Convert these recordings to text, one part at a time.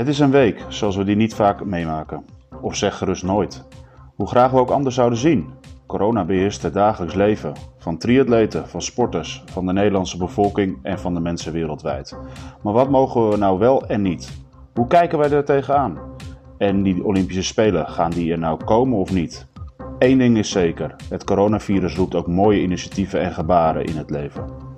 Het is een week zoals we die niet vaak meemaken. Of zeg gerust nooit. Hoe graag we ook anders zouden zien. Corona beheerst het dagelijks leven. Van triatleten, van sporters, van de Nederlandse bevolking en van de mensen wereldwijd. Maar wat mogen we nou wel en niet? Hoe kijken wij er tegenaan? En die Olympische Spelen, gaan die er nou komen of niet? Eén ding is zeker: het coronavirus roept ook mooie initiatieven en gebaren in het leven.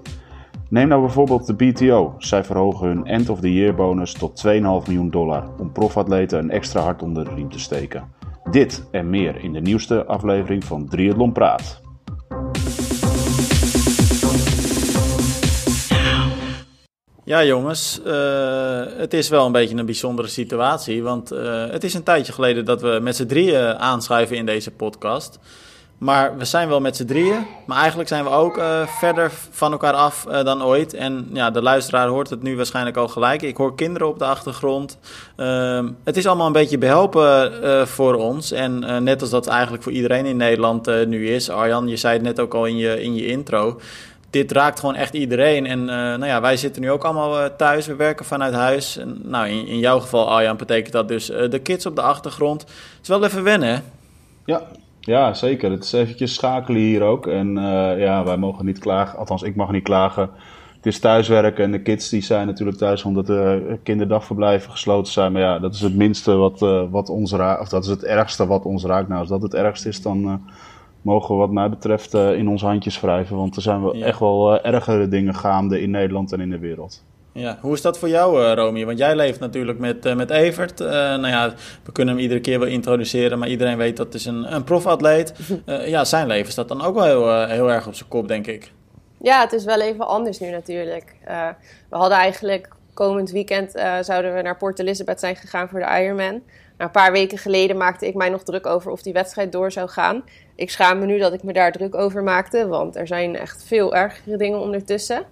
Neem nou bijvoorbeeld de BTO. Zij verhogen hun end of the year bonus tot 2,5 miljoen dollar om profatleten een extra hart onder de riem te steken. Dit en meer in de nieuwste aflevering van Triathlon Praat. Ja, jongens, uh, het is wel een beetje een bijzondere situatie. Want uh, het is een tijdje geleden dat we met z'n drieën aanschuiven in deze podcast. Maar we zijn wel met z'n drieën. Maar eigenlijk zijn we ook uh, verder van elkaar af uh, dan ooit. En ja, de luisteraar hoort het nu waarschijnlijk al gelijk. Ik hoor kinderen op de achtergrond. Uh, het is allemaal een beetje behelpen uh, voor ons. En net als dat eigenlijk voor iedereen in Nederland nu is. Arjan, je zei het net ook al in je, in je intro. Dit raakt gewoon echt iedereen. En nou ja, wij zitten nu ook allemaal thuis. We werken vanuit huis. Nou, in, jouw geval, Arjan, betekent dat dus de kids op de achtergrond. Het is wel even wennen, Ja, ja, zeker. Het is eventjes schakelen hier ook. En uh, ja, wij mogen niet klagen. Althans, ik mag niet klagen. Het is thuiswerken en de kids die zijn natuurlijk thuis omdat de kinderdagverblijven gesloten zijn. Maar ja, dat is het minste wat, uh, wat ons raakt. Of dat is het ergste wat ons raakt. Nou, als dat het ergste is, dan uh, mogen we wat mij betreft in onze handjes wrijven. Want er zijn wel ja. echt wel ergere dingen gaande in Nederland en in de wereld. Ja, hoe is dat voor jou, uh, Romy? Want jij leeft natuurlijk met, uh, met Evert. Uh, nou ja, we kunnen hem iedere keer wel introduceren, maar iedereen weet dat is een, een profatleet. ja, ja, zijn leven staat dan ook wel heel, heel erg op zijn kop, denk ik. Ja, het is wel even anders nu natuurlijk. we hadden eigenlijk komend weekend zouden we naar Port Elizabeth zijn gegaan voor de Ironman. Nou, een paar weken geleden maakte ik mij nog druk over of die wedstrijd door zou gaan. Ik schaam me nu dat ik me daar druk over maakte, want er zijn echt veel ergere dingen ondertussen.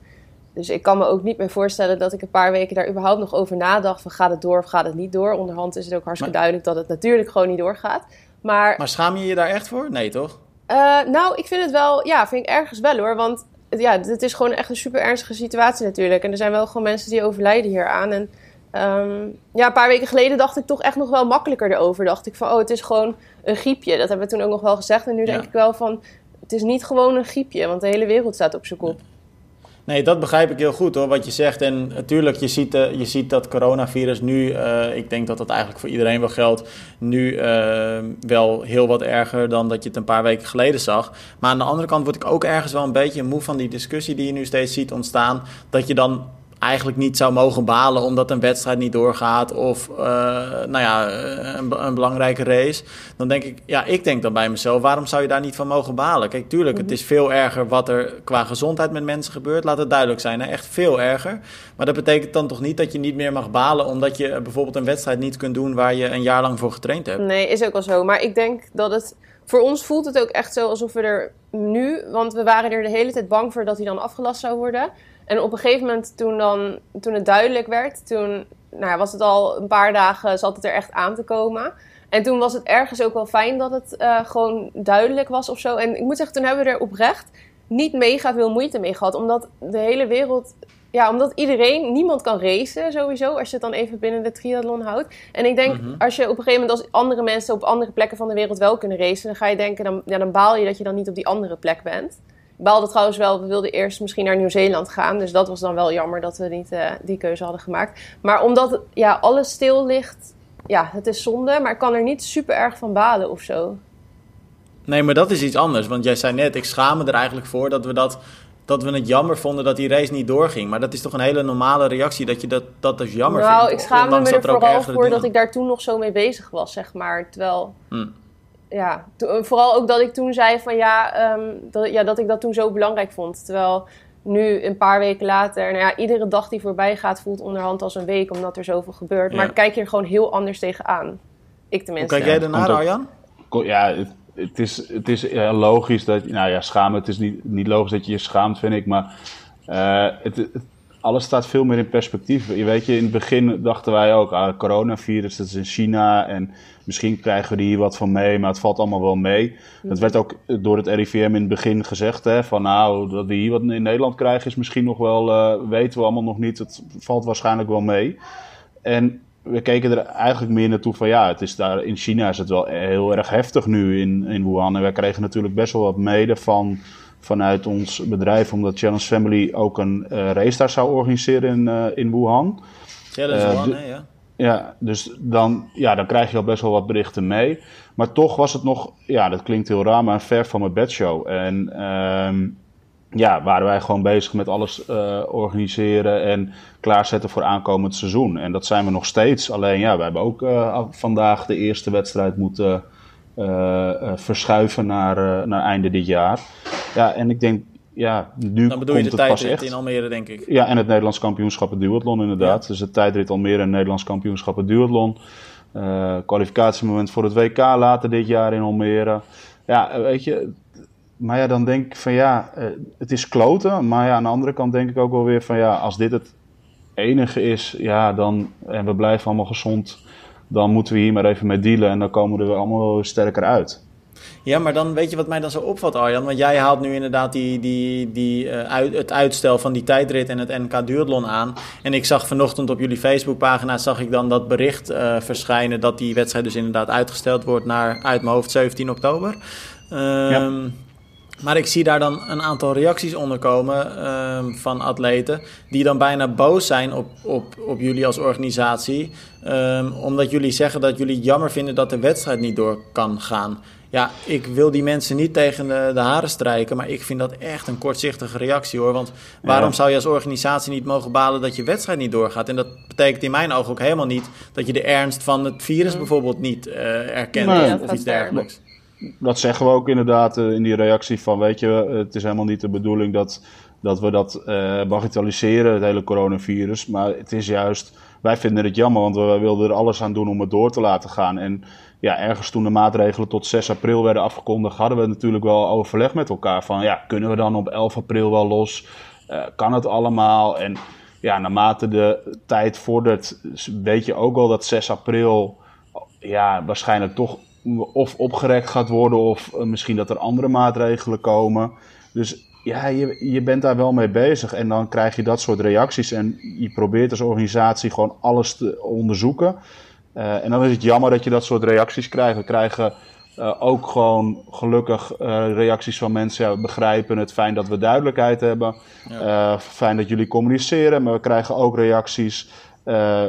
Dus ik kan me ook niet meer voorstellen dat ik een paar weken daar überhaupt nog over nadacht. Van gaat het door of gaat het niet door? Onderhand is het ook hartstikke duidelijk dat het natuurlijk gewoon niet doorgaat. Maar, maar schaam je je daar echt voor? Nee, toch? Uh, nou, ik vind het wel, ja, vind ik ergens wel hoor. Want ja, het is gewoon echt een super ernstige situatie natuurlijk. En er zijn wel gewoon mensen die overlijden hieraan. En um, ja, een paar weken geleden dacht ik toch echt nog wel makkelijker erover. Dacht ik van, oh, het is gewoon een griepje. Dat hebben we toen ook nog wel gezegd. En nu denk ik wel van, het is niet gewoon een griepje. Want de hele wereld staat op zijn kop. Nee, dat begrijp ik heel goed hoor, wat je zegt. En natuurlijk, je ziet, uh, je ziet dat coronavirus nu, uh, ik denk dat dat eigenlijk voor iedereen wel geldt, nu uh, wel heel wat erger dan dat je het een paar weken geleden zag. Maar aan de andere kant word ik ook ergens wel een beetje moe van die discussie die je nu steeds ziet ontstaan. Dat je dan eigenlijk niet zou mogen balen omdat een wedstrijd niet doorgaat of uh, nou ja, een, een, belangrijke race. Dan denk ik, ja, ik denk dan bij mezelf, waarom zou je daar niet van mogen balen? Kijk, tuurlijk, het is veel erger wat er qua gezondheid met mensen gebeurt. Laat het duidelijk zijn, hè? echt veel erger. Maar dat betekent dan toch niet dat je niet meer mag balen omdat je bijvoorbeeld een wedstrijd niet kunt doen waar je een jaar lang voor getraind hebt? Nee, is ook wel zo. Maar ik denk dat het. Voor ons voelt het ook echt zo alsof we er nu, want we waren er de hele tijd bang voor dat hij dan afgelast zou worden. En op een gegeven moment, toen, dan, toen het duidelijk werd, toen nou, was het al een paar dagen, zat het er echt aan te komen. En toen was het ergens ook wel fijn dat het uh, gewoon duidelijk was of zo. En ik moet zeggen, toen hebben we er oprecht niet mega veel moeite mee gehad. Omdat de hele wereld, ja, omdat iedereen, niemand kan racen sowieso. Als je het dan even binnen de triathlon houdt. En ik denk, mm-hmm. als je op een gegeven moment, als andere mensen op andere plekken van de wereld wel kunnen racen. Dan ga je denken, dan, ja, dan baal je dat je dan niet op die andere plek bent baalde trouwens wel, we wilden eerst misschien naar Nieuw-Zeeland gaan. Dus dat was dan wel jammer dat we niet uh, die keuze hadden gemaakt. Maar omdat ja, alles stil ligt, ja, het is zonde. Maar ik kan er niet super erg van balen of zo. Nee, maar dat is iets anders. Want jij zei net, ik schaam me er eigenlijk voor dat we dat dat we het jammer vonden dat die race niet doorging. Maar dat is toch een hele normale reactie dat je dat, dat dus jammer nou, vindt? Nou, ik schaam me er vooral voor dat ik daar toen nog zo mee bezig was, zeg maar. Terwijl, hm ja, vooral ook dat ik toen zei van ja, um, dat, ja, dat ik dat toen zo belangrijk vond. Terwijl nu een paar weken later, nou ja, iedere dag die voorbij gaat voelt onderhand als een week, omdat er zoveel gebeurt. Ja. Maar kijk je er gewoon heel anders tegenaan. Ik tenminste. Hoe kijk jij ernaar, Arjan? Ja, het, het, is, het is ja, logisch dat, nou ja, schamen, het is niet, niet logisch dat je je schaamt, vind ik, maar uh, het, het alles staat veel meer in perspectief. Je weet je, in het begin dachten wij ook, ah, coronavirus, dat is in China en misschien krijgen we hier wat van mee, maar het valt allemaal wel mee. Dat werd ook door het RIVM in het begin gezegd, hè, van nou, dat we hier wat in Nederland krijgen is misschien nog wel, uh, weten we allemaal nog niet, het valt waarschijnlijk wel mee. En we keken er eigenlijk meer naartoe van ja, het is daar in China is het wel heel erg heftig nu in, in Wuhan. En wij kregen natuurlijk best wel wat mede van, vanuit ons bedrijf, omdat Challenge Family ook een uh, race daar zou organiseren in, uh, in Wuhan. Challenge uh, One, hè, ja. Ja, dus dan, ja, dan krijg je al best wel wat berichten mee. Maar toch was het nog, ja, dat klinkt heel raar, maar ver van mijn bedshow. En uh, ja, waren wij gewoon bezig met alles uh, organiseren en klaarzetten voor aankomend seizoen. En dat zijn we nog steeds. Alleen ja, we hebben ook uh, vandaag de eerste wedstrijd moeten uh, verschuiven naar, naar einde dit jaar. Ja, en ik denk, ja, nu Dan bedoel je komt de het pas tijdrit in Almere, denk ik. Ja, en het Nederlands kampioenschap het duathlon inderdaad. Dus het tijdrit Almere en Nederlands kampioenschap het duathlon. Uh, kwalificatiemoment voor het WK later dit jaar in Almere. Ja, weet je... Maar ja, dan denk ik van ja, uh, het is kloten. Maar ja, aan de andere kant denk ik ook wel weer van ja, als dit het enige is, ja, dan, en we blijven allemaal gezond, dan moeten we hier maar even mee dealen en dan komen we er allemaal sterker uit. Ja, maar dan weet je wat mij dan zo opvalt, Arjan? Want jij haalt nu inderdaad die, die, die, uh, uit, het uitstel van die tijdrit en het NK duathlon aan. En ik zag vanochtend op jullie Facebookpagina zag ik dan dat bericht uh, verschijnen dat die wedstrijd dus inderdaad uitgesteld wordt naar, uit mijn hoofd, 17 oktober. Um, ja. Maar ik zie daar dan een aantal reacties onder komen um, van atleten die dan bijna boos zijn op, op, op jullie als organisatie. Um, omdat jullie zeggen dat jullie jammer vinden dat de wedstrijd niet door kan gaan. Ja, ik wil die mensen niet tegen de, de, haren strijken, maar ik vind dat echt een kortzichtige reactie hoor. Want waarom ja. zou je als organisatie niet mogen balen dat je wedstrijd niet doorgaat? En dat betekent in mijn ogen ook helemaal niet dat je de ernst van het virus bijvoorbeeld niet uh, erkent nee, of, of iets dergelijks. Dat zeggen we ook inderdaad uh, in die reactie van, weet je, het is helemaal niet de bedoeling dat, dat we dat uh, bagatelliseren, het hele coronavirus. Maar het is juist, wij vinden het jammer, want we wilden er alles aan doen om het door te laten gaan. En ja, ergens toen de maatregelen tot 6 april werden afgekondigd, hadden we natuurlijk wel overleg met elkaar van, ja, kunnen we dan op 11 april wel los? Uh, kan het allemaal? En ja, naarmate de tijd vordert, weet je ook wel dat 6 april, ja, waarschijnlijk toch of opgerekt gaat worden of uh, misschien dat er andere maatregelen komen. Dus ja, je, je bent daar wel mee bezig en dan krijg je dat soort reacties en je probeert als organisatie gewoon alles te onderzoeken. Uh, en dan is het jammer dat je dat soort reacties krijgt. We krijgen uh, ook gewoon gelukkig uh, reacties van mensen. Ja, we begrijpen het fijn dat we duidelijkheid hebben. Ja. fijn dat jullie communiceren. Maar we krijgen ook reacties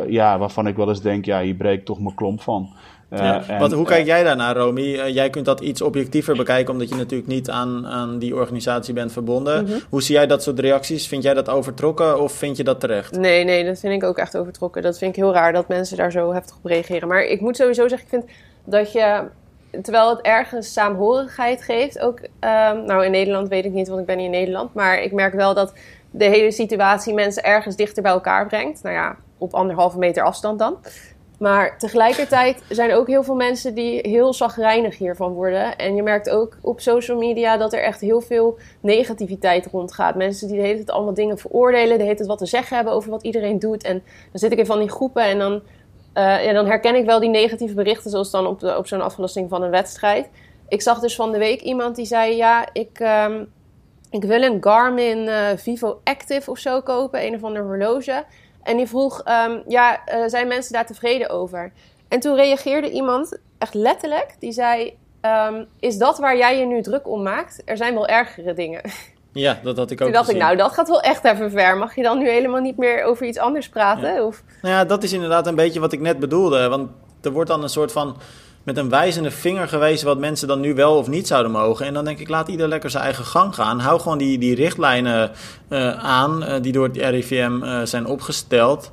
ja, waarvan ik wel eens denk, ja, hier breekt toch mijn klomp van. Ja, en, Wat, hoe kijk jij daarnaar, Romy? Uh, jij kunt dat iets objectiever bekijken, omdat je natuurlijk niet aan, aan die organisatie bent verbonden. Mm-hmm. Hoe zie jij dat soort reacties? Vind jij dat overtrokken of vind je dat terecht? Nee, nee, dat vind ik ook echt overtrokken. Dat vind ik heel raar dat mensen daar zo heftig op reageren. Maar ik moet sowieso zeggen, ik vind dat je, terwijl het ergens saamhorigheid geeft, ook, uh, nou in Nederland weet ik niet, want ik ben niet in Nederland, maar ik merk wel dat de hele situatie mensen ergens dichter bij elkaar brengt. Nou ja, op anderhalve meter afstand dan. Maar tegelijkertijd zijn er ook heel veel mensen die heel zagrijnig hiervan worden. En je merkt ook op social media dat er echt heel veel negativiteit rondgaat. Mensen die de hele tijd allemaal dingen veroordelen, de hele tijd wat te zeggen hebben over wat iedereen doet. En dan zit ik in van die groepen en dan, uh, ja, dan herken ik wel die negatieve berichten, zoals dan op, op zo'n afgelasting van een wedstrijd. Ik zag dus van de week iemand die zei: Ja, ik, um, ik wil een Garmin uh, Vivo Active of zo kopen, een of ander horloge. En die vroeg, um, ja, uh, zijn mensen daar tevreden over? En toen reageerde iemand, echt letterlijk, die zei... Um, is dat waar jij je nu druk om maakt? Er zijn wel ergere dingen. Ja, dat had ik ook Toen dacht gezien. ik, nou, dat gaat wel echt even ver. Mag je dan nu helemaal niet meer over iets anders praten? Ja. Of? Nou ja, dat is inderdaad een beetje wat ik net bedoelde. Want er wordt dan een soort van met een wijzende vinger gewezen wat mensen dan nu wel of niet zouden mogen. En dan denk ik, laat ieder lekker zijn eigen gang gaan. Hou gewoon die, die richtlijnen uh, aan uh, die door het RIVM uh, zijn opgesteld.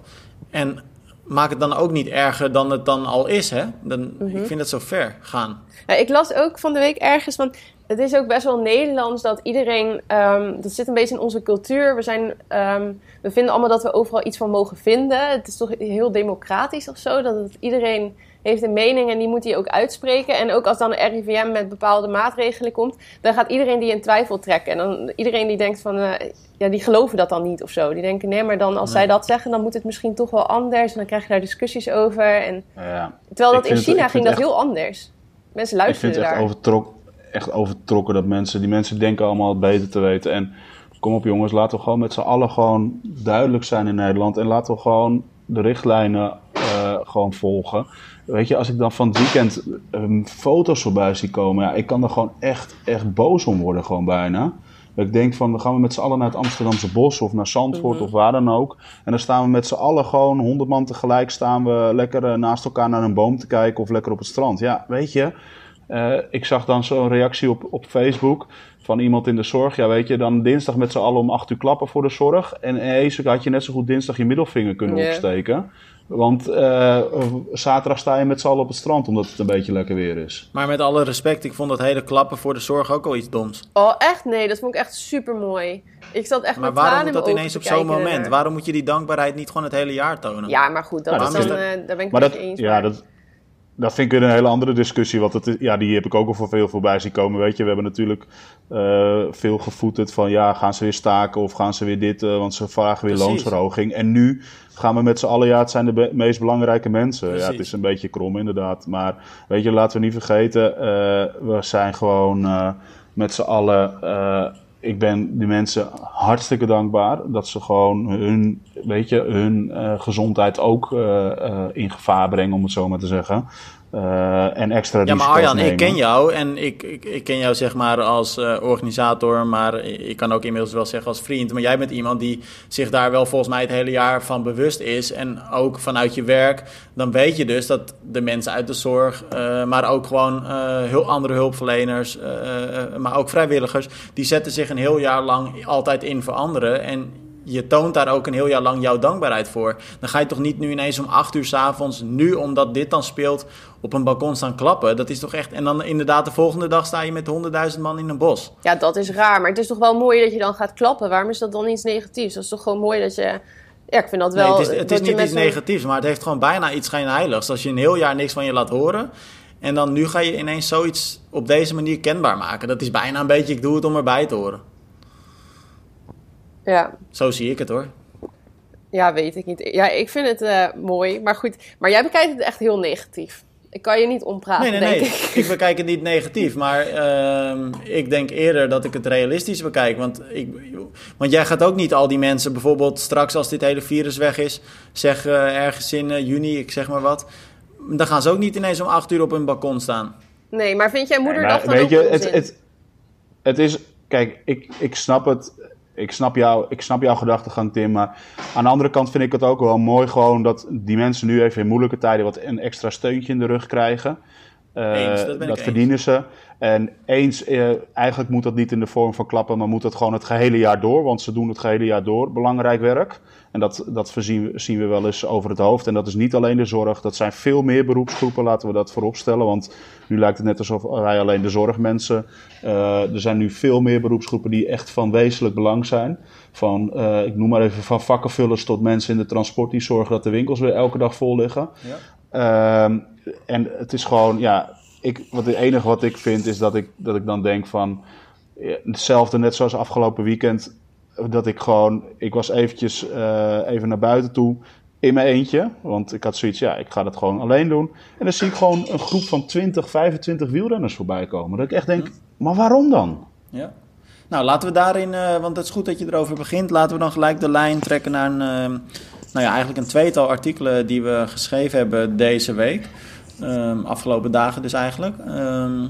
En maak het dan ook niet erger dan het dan al is. Hè? Dan. Ik vind het zo ver gaan. Ja, ik las ook van de week ergens, want het is ook best wel Nederlands dat iedereen, um, dat zit een beetje in onze cultuur. We, zijn, um, we vinden allemaal dat we overal iets van mogen vinden. Het is toch heel democratisch of zo, dat het iedereen heeft een mening en die moet hij ook uitspreken. En ook als dan een RIVM met bepaalde maatregelen komt, dan gaat iedereen die in twijfel trekken. En dan iedereen die denkt van, uh, ja, die geloven dat dan niet of zo. Die denken, nee, maar dan als nee. zij dat zeggen, dan moet het misschien toch wel anders. En dan krijg je daar discussies over. En... Ja. Terwijl dat in China het, ging dat echt, heel anders. Mensen luisteren Ik vind het echt, overtrok, echt overtrokken dat mensen, die mensen denken allemaal het beter te weten. En kom op jongens, laten we gewoon met z'n allen gewoon duidelijk zijn in Nederland. En laten we gewoon de richtlijnen uh, gewoon volgen. Weet je, als ik dan van het weekend um, foto's voorbij zie komen, ja, ik kan er gewoon echt, echt boos om worden, gewoon bijna. Dat ik denk van, dan gaan we met z'n allen naar het Amsterdamse bos of naar Zandvoort Mhm. of waar dan ook. En dan staan we met z'n allen gewoon, honderd man tegelijk, staan we lekker eh, naast elkaar naar een boom te kijken of lekker op het strand. Ja, weet je, eh, ik zag dan zo'n reactie op, op Facebook van iemand in de zorg. Ja, weet je, dan dinsdag met z'n allen om acht uur klappen voor de zorg. En ineens had je net zo goed dinsdag je middelvinger kunnen opsteken. Want eh, zaterdag sta je met z'n allen op het strand omdat het een beetje lekker weer is. Maar met alle respect, ik vond dat hele klappen voor de zorg ook al iets doms. Oh, echt? Nee, dat vond ik echt super mooi. Ik zat echt Maar met waarom moet dat ineens op zo'n moment? Waarom moet je die dankbaarheid niet gewoon het hele jaar tonen? Ja, maar goed, dat Ja, is dan, is eh, daar ben ik Maar het dat, niet eens. ja, maar- dat, dat vind ik een hele andere discussie. Want het is, ja, die heb ik ook al voor veel voorbij zien komen. Weet je, we hebben natuurlijk eh, veel gevoeterd van ja, gaan ze weer staken of gaan ze weer dit, eh, want ze vragen weer Precies. loonsverhoging. En nu gaan we met z'n allen, ja, het zijn de be- meest belangrijke mensen. Ja, het is een beetje krom inderdaad. Maar weet je, laten we niet vergeten, eh, we zijn gewoon met z'n allen. Ik ben die mensen hartstikke dankbaar dat ze gewoon hun, weet je, hun eh, gezondheid ook eh, eh, in gevaar brengen, om het zo maar te zeggen. Eh, en extra Ja, maar Arjan, nemen. ik ken jou en ik, ik, ik ken jou zeg maar als eh, organisator, maar ik kan ook inmiddels wel zeggen als vriend. Maar jij bent iemand die zich daar wel volgens mij het hele jaar van bewust is. En ook vanuit je werk, dan weet je dus dat de mensen uit de zorg, eh, maar ook gewoon heel andere hulpverleners, maar ook vrijwilligers, die zetten zich een heel jaar lang altijd in voor anderen. En je toont daar ook een heel jaar lang jouw dankbaarheid voor. Dan ga je toch niet nu ineens om acht uur s'avonds, nu omdat dit dan speelt, op een balkon staan klappen. Dat is toch echt. En dan inderdaad, de volgende dag sta je met honderdduizend man in een bos. Ja, dat is raar. Maar het is toch wel mooi dat je dan gaat klappen. Waarom is dat dan iets negatiefs? Dat is toch gewoon mooi dat je... Ja, ik vind dat wel... nee, het is, het is niet iets negatiefs, maar het heeft gewoon bijna iets schijnheiligs. Als je een heel jaar niks van je laat horen. En dan nu ga je ineens zoiets op deze manier kenbaar maken. Dat is bijna een beetje, ik doe het om erbij te horen. Ja. Zo zie ik het hoor. ja, weet ik niet. Ja, ik vind het eh, mooi. Maar goed, maar jij bekijkt het echt heel negatief. Ik kan je niet ompraten, Nee, nee, nee. denk ik. Ik bekijk het niet negatief, maar ehm, ik denk eerder dat ik het realistisch bekijk. Want, ik, want jij gaat ook niet al die mensen, bijvoorbeeld straks als dit hele virus weg is, zeg eh, ergens in eh, juni, ik zeg maar wat. Dan gaan ze ook niet ineens om acht uur op hun balkon staan. Nee, maar vind jij moederdag Nee, dan maar ook weet je, het, het, het is... Kijk, ik, ik snap het. Ik snap, jou, ik snap jouw gedachtegang, Tim. Maar aan de andere kant vind ik het ook wel mooi gewoon dat die mensen nu even in moeilijke tijden wat een extra steuntje in de rug krijgen. Eh, Eens, dat eens. verdienen ze. En eens, eh, eigenlijk moet dat niet in de vorm van klappen, maar moet dat gewoon het gehele jaar door. Want ze doen het gehele jaar door belangrijk werk. En dat, dat zien we wel eens over het hoofd. En dat is niet alleen de zorg, dat zijn veel meer beroepsgroepen, laten we dat voorop stellen. Want nu lijkt het net alsof wij alleen de zorgmensen. eh, er zijn nu veel meer beroepsgroepen die echt van wezenlijk belang zijn. Van, eh, ik noem maar even van vakkenvullers tot mensen in de transport die zorgen dat de winkels weer elke dag vol liggen. Ehm, en het is gewoon, ja, ik, wat het enige wat ik vind is dat ik, dat ik dan denk van, hetzelfde net zoals afgelopen weekend, dat ik gewoon, ik was eventjes eh, even naar buiten toe in mijn eentje, want ik had zoiets, ja, ik ga dat gewoon alleen doen. En dan zie ik gewoon een groep van 20, 25 wielrenners voorbij komen. Dat ik echt denk, maar waarom dan? Ja. Nou, laten we daarin, eh, want het is goed dat je erover begint. Laten we dan gelijk de lijn trekken naar een, eh, nou ja, eigenlijk een tweetal artikelen die we geschreven hebben deze week. Ehm, afgelopen dagen dus eigenlijk. Ehm,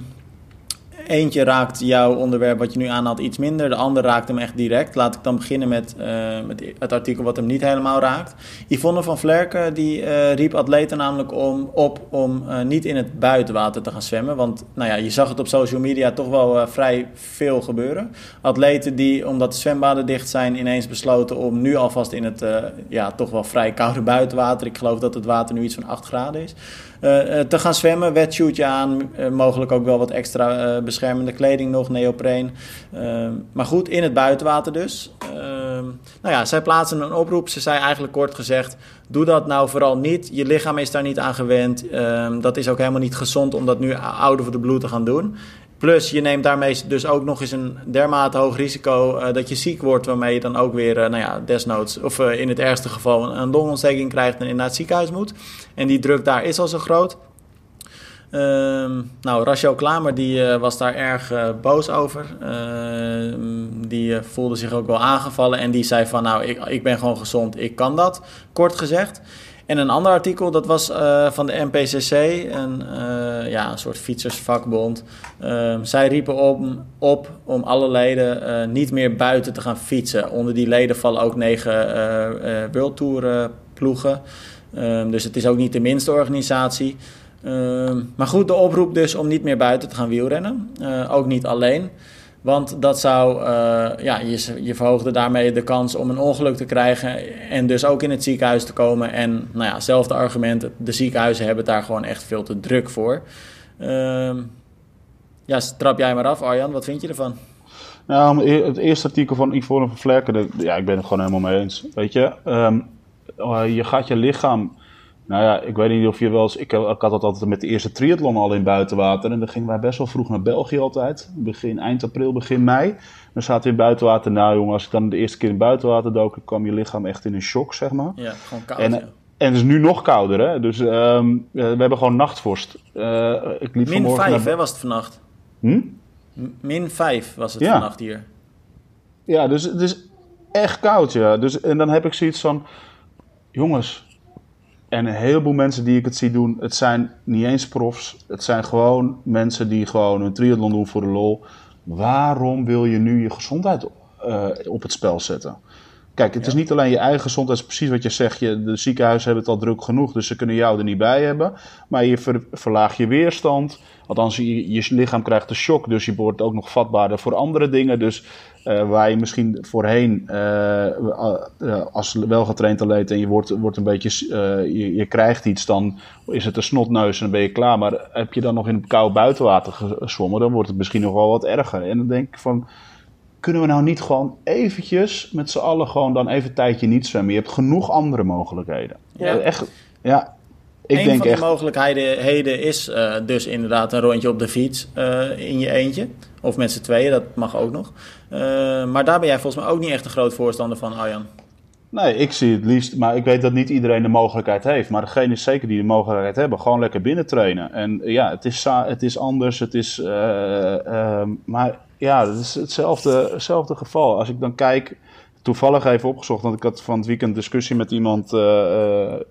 eentje raakt jouw onderwerp wat je nu aanhaalt iets minder. De ander raakt hem echt direct. Laat ik dan beginnen met, eh, met het artikel wat hem niet helemaal raakt. Yvonne van Vlerken die, eh, riep atleten namelijk om, op om eh, niet in het buitenwater te gaan zwemmen. Want nou ja, je zag het op social media toch wel vrij veel gebeuren. Atleten die, omdat de zwembaden dicht zijn, ineens besloten om nu alvast in het ja, toch wel vrij koude buitenwater. Ik geloof dat het water nu iets van 8 graden is. Eh, eh, te gaan zwemmen, wetsuitje aan, eh, mogelijk ook wel wat extra beschermende kleding nog, neopreen. Eh, maar goed, in het buitenwater dus. Eh, nou ja, zij plaatsen een oproep. Ze zei eigenlijk kort gezegd, doe dat nou vooral niet. Je lichaam is daar niet aan gewend. Eh, dat is ook helemaal niet gezond om dat nu out of the blue te gaan doen. Plus, je neemt daarmee dus ook nog eens een dermate hoog risico eh, dat je ziek wordt, waarmee je dan ook weer, eh, nou ja, desnoods, of eh, in het ergste geval een, longontsteking krijgt en naar het ziekenhuis moet. En die druk daar is al zo groot. Ehm, nou, Rachel Klamer die, was daar erg boos over. Ehm, die voelde zich ook wel aangevallen en die zei van nou, ik, ik ben gewoon gezond, ik kan dat, kort gezegd. En een ander artikel, dat was van de NPCC, een, ja, een soort fietsersvakbond. Ehm, zij riepen op, op om alle leden niet meer buiten te gaan fietsen. Onder die leden vallen ook negen World Tour ploegen. Ehm, dus het is ook niet de minste organisatie. Ehm, maar goed, de oproep dus om niet meer buiten te gaan wielrennen. Ook niet alleen. Want dat zou, uh, ja, je, je verhoogde daarmee de kans om een ongeluk te krijgen en dus ook in het ziekenhuis te komen. En nou ja, hetzelfde argument, de ziekenhuizen hebben daar gewoon echt veel te druk voor. Uh, ja, trap jij maar af, Arjan, wat vind je ervan? Nou, het eerste artikel van Yvonne van Vlerken, ja, ik ben het gewoon helemaal mee eens. Weet je, um, je gaat je lichaam nou ja, ik weet niet of je wel eens. Ik, had dat altijd met de eerste triathlon al in buitenwater. En dan gingen wij best wel vroeg naar België altijd. Begin, eind april, begin mei. Dan zaten we in buitenwater. Nou jongen, als ik dan de eerste keer in buitenwater dook, kwam je lichaam echt in een shock, zeg maar. Ja, gewoon koud. En, en het is nu nog kouder, hè? Dus um, we hebben gewoon nachtvorst. Uh, ik liep Min 5, hè, was het vannacht? Hm? Min 5 was het ja. vannacht hier. Ja, dus het is echt koud, ja. Dus, en dan heb ik zoiets van... Jongens, en een heleboel mensen die ik het zie doen, het zijn niet eens profs. Het zijn gewoon mensen die gewoon een triathlon doen voor de lol. Waarom wil je nu je gezondheid uh, op het spel zetten? Kijk, het is niet alleen je eigen gezondheid, is precies wat je zegt. Je, de ziekenhuizen hebben het al druk genoeg, dus ze kunnen jou er niet bij hebben. Maar je ver, verlaagt je weerstand. Althans, je, je lichaam krijgt een shock, dus je wordt ook nog vatbaarder voor andere dingen. Dus uh, waar je misschien voorheen, uh, als welgetraind atleet en je wordt, wordt een beetje, je, je, krijgt iets, dan is het een snotneus en dan ben je klaar. Maar heb je dan nog in koud buitenwater gezwommen, dan wordt het misschien nog wel wat erger. En dan denk ik van, kunnen we nou niet gewoon eventjes met z'n allen gewoon dan even een tijdje niet zwemmen? Je hebt genoeg andere mogelijkheden. Ja. Echt, ja, ik een denk van de mogelijkheden is uh, dus inderdaad een rondje op de fiets uh, in je eentje. Of met z'n tweeën, dat mag ook nog. Uh, maar daar ben jij volgens mij ook niet echt een groot voorstander van, Arjan. Nee, ik zie het liefst, maar ik weet dat niet iedereen de mogelijkheid heeft. Maar degene zeker die de mogelijkheid hebben, gewoon lekker binnen trainen. En ja, het is, het is anders, het is. maar ja, het is hetzelfde, hetzelfde geval. Als ik dan kijk, toevallig even opgezocht, want ik had van het weekend discussie met iemand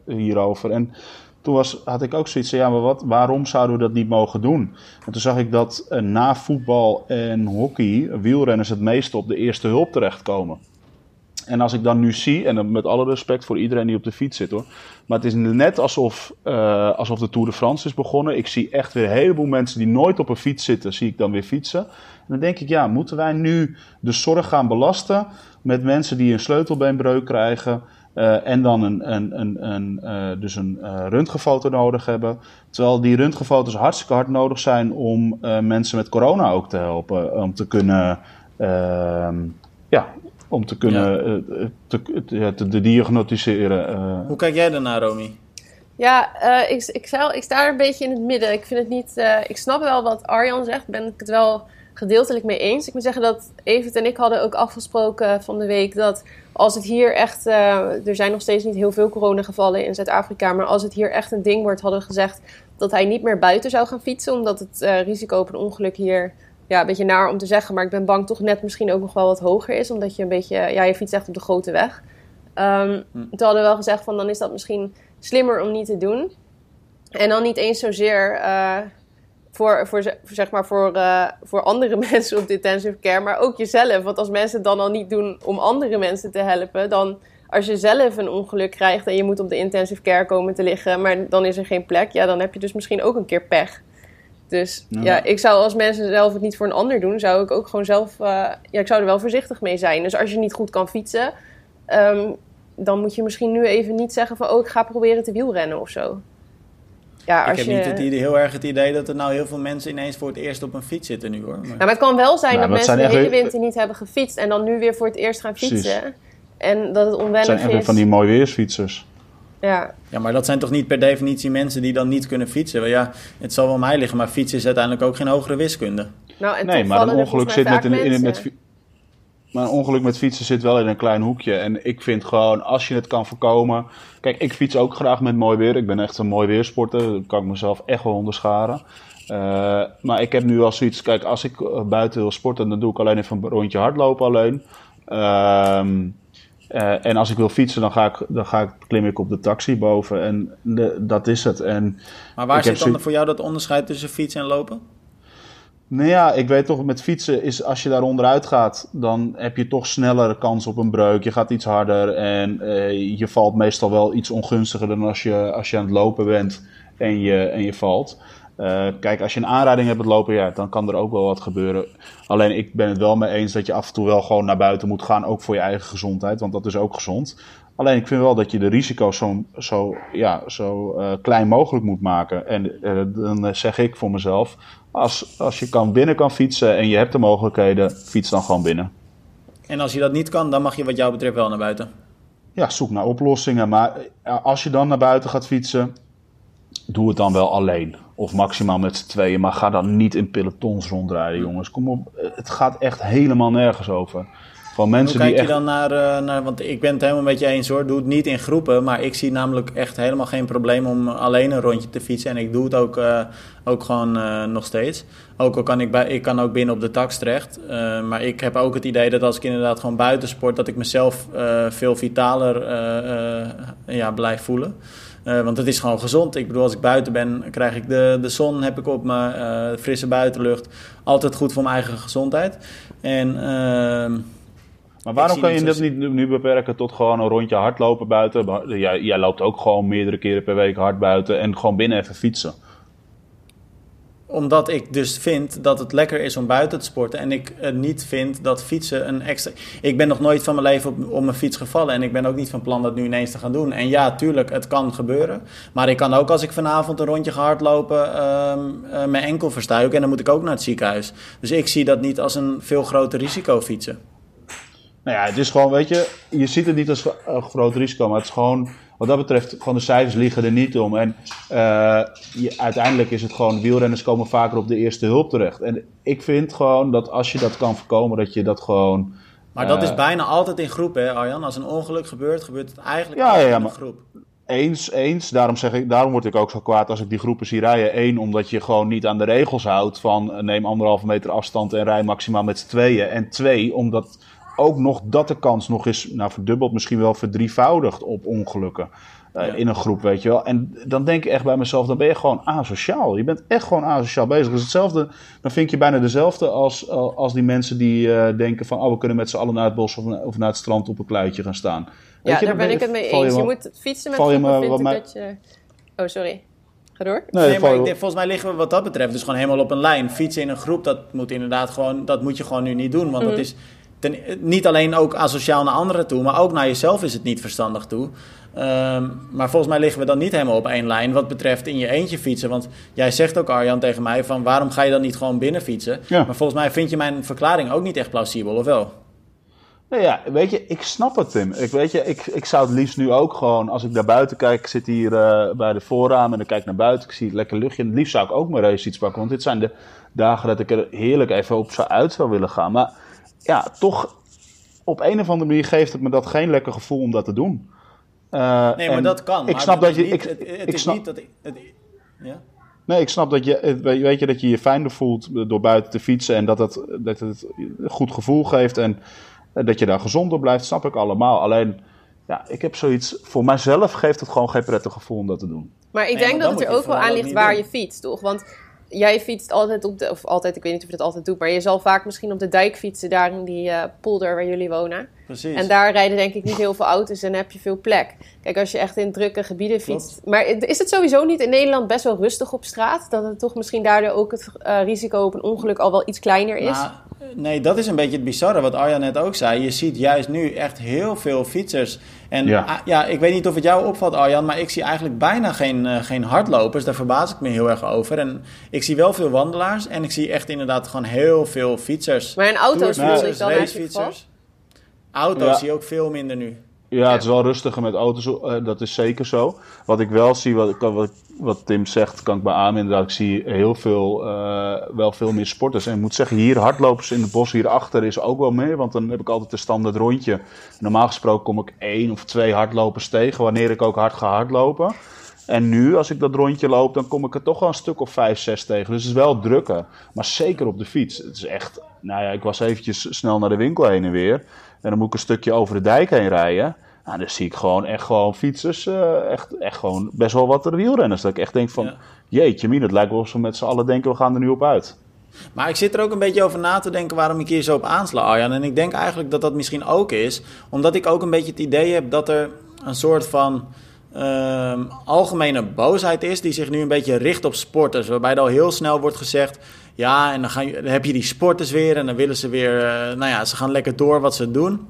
hierover. En toen was, had ik ook zoiets van, ja, maar wat, waarom zouden we dat niet mogen doen? En toen zag ik dat uh, na voetbal en hockey wielrenners het meeste op de eerste hulp terechtkomen. En als ik dan nu zie, en met alle respect voor iedereen die op de fiets zit hoor, maar het is net alsof, uh, alsof de Tour de France is begonnen. Ik zie echt weer een heleboel mensen die nooit op een fiets zitten, zie ik dan weer fietsen. En dan denk ik, ja, moeten wij nu de zorg gaan belasten met mensen die een sleutelbeenbreuk krijgen, uh, en dan een, een, een, een uh, dus een uh, röntgenfoto nodig hebben. Terwijl die röntgenfoto's hartstikke hard nodig zijn om mensen met corona ook te helpen. Om te kunnen, ehm, ja, om te kunnen ja. te, te, te, te, diagnosticeren. Hoe kijk jij daarnaar, Romy? Ja, ik, ik, zou, ik sta er een beetje in het midden. Ik vind het niet. ik snap wel wat Arjan zegt. Ben ik het wel gedeeltelijk mee eens. Ik moet zeggen dat Evert en ik hadden ook afgesproken van de week dat als het hier echt, uh, er zijn nog steeds niet heel veel coronagevallen in Zuid-Afrika, maar als het hier echt een ding wordt, hadden we gezegd dat hij niet meer buiten zou gaan fietsen, omdat het uh, risico op een ongeluk hier, ja, een beetje naar om te zeggen, maar ik ben bang toch net misschien ook nog wel wat hoger is, omdat je een beetje, ja, je fietst echt op de grote weg. Um, hm. Toen hadden we wel gezegd van dan is dat misschien slimmer om niet te doen. En dan niet eens zozeer uh, voor, voor, zeg maar voor, uh, voor andere mensen op de intensive care, maar ook jezelf. Want als mensen het dan al niet doen om andere mensen te helpen, dan als je zelf een ongeluk krijgt en je moet op de intensive care komen te liggen, maar dan is er geen plek, ja, dan heb je dus misschien ook een keer pech. Dus ja, ik zou als mensen zelf het niet voor een ander doen, zou ik ook gewoon zelf, uh, ja, ik zou er wel voorzichtig mee zijn. Dus als je niet goed kan fietsen, um, dan moet je misschien nu even niet zeggen van, oh, ik ga proberen te wielrennen of zo. Ja, als ik heb niet het idee, heel erg het idee dat er nou heel veel mensen ineens voor het eerst op een fiets zitten nu hoor. Maar, ja, maar het kan wel zijn dat mensen de hele winter niet hebben gefietst en dan nu weer voor het eerst gaan fietsen. En dat het onwennig is. Het zijn van die mooie weersfietsers. Ja. ja, maar dat zijn toch niet per definitie mensen die dan niet kunnen fietsen? Ja, het zal wel mij liggen, maar fietsen is uiteindelijk ook geen hogere wiskunde. Nou, en nee, maar een ongeluk zit met, een, in, met, maar een ongeluk met fietsen zit wel in een klein hoekje. En ik vind gewoon, als je het kan voorkomen. Kijk, ik fiets ook graag met mooi weer. Ik ben echt een mooi weersporter. Dat kan ik mezelf echt wel onderscharen. Uh, maar ik heb nu al zoiets. Kijk, als ik buiten wil sporten, dan doe ik alleen even een rondje hardlopen alleen. Uh, Eh, en als ik wil fietsen, dan, ga ik, dan ga ik, klim ik op de taxi boven. En de, dat is het. En maar waar zit dan voor jou dat onderscheid tussen fietsen en lopen? Nou ja, ik weet toch, met fietsen is als je daar onderuit gaat, dan heb je toch sneller kans op een breuk. Je gaat iets harder en uh, je valt meestal wel iets ongunstiger dan als je, als je aan het lopen bent en je, en je valt. Uh, kijk, als je een aanrijding hebt lopen, ja, dan kan er ook wel wat gebeuren. Alleen ik ben het wel mee eens dat je af en toe wel gewoon naar buiten moet gaan, ook voor je eigen gezondheid, want dat is ook gezond. Alleen ik vind wel dat je de risico's zo, zo, ja, zo uh, klein mogelijk moet maken. En uh, dan zeg ik voor mezelf, als, als je kan binnen kan fietsen en je hebt de mogelijkheden, fiets dan gewoon binnen. En als je dat niet kan, dan mag je wat jou betreft wel naar buiten? Ja, zoek naar oplossingen. Maar als je dan naar buiten gaat fietsen, doe het dan wel alleen. Of maximaal met z'n tweeën. Maar ga dan niet in pelotons rondrijden, jongens. Kom op, het gaat echt helemaal nergens over. Van mensen Hoe kijk je dan naar, uh, naar, want ik ben het helemaal met je eens hoor, doe het niet in groepen, maar ik zie namelijk echt helemaal geen probleem om alleen een rondje te fietsen en ik doe het ook, uh, ook gewoon uh, nog steeds. Ook al kan ik, bij, ik kan ook binnen op de tax terecht, maar ik heb ook het idee dat als ik inderdaad gewoon buiten sport, dat ik mezelf veel vitaler ja, blijf voelen. Uh, want het is gewoon gezond. Ik bedoel, als ik buiten ben, krijg ik de, de zon heb ik op me, uh, frisse buitenlucht. Altijd goed voor mijn eigen gezondheid. En uh, maar waarom kan je dat niet nu beperken tot gewoon een rondje hardlopen buiten? Jij, jij loopt ook gewoon meerdere keren per week hard buiten en gewoon binnen even fietsen. Omdat ik dus vind dat het lekker is om buiten te sporten. En ik niet vind dat fietsen een extra. Ik ben nog nooit van mijn leven op, op mijn fiets gevallen. En ik ben ook niet van plan dat nu ineens te gaan doen. En ja, tuurlijk, het kan gebeuren. Maar ik kan ook als ik vanavond een rondje ga hardlopen. Uh, mijn enkel verstuiken. En dan moet ik ook naar het ziekenhuis. Dus ik zie dat niet als een veel groter risico fietsen. Nou ja, het is gewoon, weet je, je ziet het niet als een groot risico, maar het is gewoon, wat dat betreft, van de cijfers liggen er niet om. En uh, je, uiteindelijk is het gewoon, wielrenners komen vaker op de eerste hulp terecht. En ik vind gewoon dat als je dat kan voorkomen, dat je dat gewoon... Maar dat is eh, bijna altijd in groep, hè Arjan? Als een ongeluk gebeurt, gebeurt het eigenlijk ja, ja, in een groep. Eens, eens. Daarom, zeg ik, daarom word ik ook zo kwaad als ik die groepen zie rijden. Eén, omdat je gewoon niet aan de regels houdt van eh, neem anderhalve meter afstand en rij maximaal met z'n tweeën. En twee, omdat ook nog dat de kans nog eens, nou verdubbeld, misschien wel verdrievoudigd op ongelukken. Uh, in een groep, weet je wel. En dan denk ik echt bij mezelf, dan ben je gewoon asociaal. Je bent echt gewoon asociaal bezig. Dus hetzelfde, dan vind je bijna dezelfde als, als die mensen die uh, denken van... oh, we kunnen met z'n allen naar het bos of, of, naar het strand op een kluitje gaan staan. Weet ja, je, daar ben ik het mee eens. Je, moet fietsen met groepen, vind ik dat je... Oh, sorry. Ga door. Nee, nee maar ik denk, volgens mij liggen we wat dat betreft dus gewoon helemaal op een lijn. Fietsen in een groep, dat moet inderdaad gewoon... dat moet je gewoon nu niet doen, want mm dat is ten, niet alleen ook asociaal naar anderen toe, maar ook naar jezelf is het niet verstandig toe. Um, maar volgens mij liggen we dan niet helemaal op één lijn wat betreft in je eentje fietsen. Want jij zegt ook, Arjan, tegen mij van waarom ga je dan niet gewoon binnen fietsen? Ja. Maar volgens mij vind je mijn verklaring ook niet echt plausibel, of wel? Nou ja, weet je, ik snap het, Tim. Ik, weet je, ik, ik zou het liefst nu ook gewoon, als ik naar buiten kijk, ik zit hier uh, bij de voorraam en dan kijk naar buiten, ik zie het lekker luchtje. En het liefst zou ik ook mijn race iets pakken, want dit zijn de dagen dat ik er heerlijk even op zou uit zou willen gaan. Maar ja, toch op een of andere manier geeft het me dat geen lekker gevoel om dat te doen. Uh, nee, maar dat kan. Ik snap dat je. ik, het, het is niet dat. Ik, het, ja? Nee, ik snap dat je, weet je, dat je je fijner voelt door buiten te fietsen en dat het, dat het een goed gevoel geeft en dat je daar gezond op blijft, snap ik allemaal. Alleen, ja, ik heb zoiets, voor mijzelf geeft het gewoon geen prettig gevoel om dat te doen. Maar ik denk dat het er ook wel aan ligt waar je fietst, toch? Want jij fietst altijd op de, of altijd, ik weet niet of je dat altijd doet, maar je zal vaak misschien op de dijk fietsen daar in die uh, polder waar jullie wonen. Precies. En daar rijden denk ik niet heel veel auto's en heb je veel plek. Kijk, als je echt in drukke gebieden fietst. Maar is het sowieso niet in Nederland best wel rustig op straat? Dat het toch misschien daardoor ook het uh, risico op een ongeluk al wel iets kleiner is? Nou, nee, dat is een beetje het bizarre wat Arjan net ook zei. Je ziet juist nu echt heel veel fietsers. En ja. Ah, ja, ik weet niet of het jou opvalt, Arjan, maar ik zie eigenlijk bijna geen, uh, geen hardlopers. Daar verbaas ik me heel erg over. En ik zie wel veel wandelaars en ik zie echt inderdaad gewoon heel veel fietsers. Maar in auto's voel ik dan racefietsers. Auto's zie je ook veel minder nu. Ja, het is wel rustiger met auto's, uh, dat is zeker zo. Wat ik wel zie, wat, wat, wat Tim zegt, kan ik beamen inderdaad. Ik zie heel veel, uh, wel veel meer sporters. En ik moet zeggen, hier hardlopers in het bos hierachter is ook wel meer. Want dan heb ik altijd een standaard rondje. Normaal gesproken kom ik één of twee hardlopers tegen, wanneer ik ook hard ga hardlopen. En nu, als ik dat rondje loop, dan kom ik er toch wel een stuk of vijf, zes tegen. Dus het is wel drukker. Maar zeker op de fiets. Het is echt, nou ja, ik was eventjes snel naar de winkel heen en weer. En dan moet ik een stukje over de dijk heen rijden. Nou, dan zie ik gewoon echt gewoon fietsers, eh, echt, echt gewoon best wel wat wielrenners. Dat ik echt denk van, Ja. jeetje min, het lijkt wel of ze met z'n allen denken, we gaan er nu op uit. Maar ik zit er ook een beetje over na te denken waarom ik hier zo op aansla, Arjan. En ik denk eigenlijk dat dat misschien ook is, omdat ik ook een beetje het idee heb dat er een soort van ehm, algemene boosheid is die zich nu een beetje richt op sporters. Waarbij er al heel snel wordt gezegd, ja, en dan, ga je, dan heb je die sporters weer en dan willen ze weer, eh, nou ja, ze gaan lekker door wat ze doen.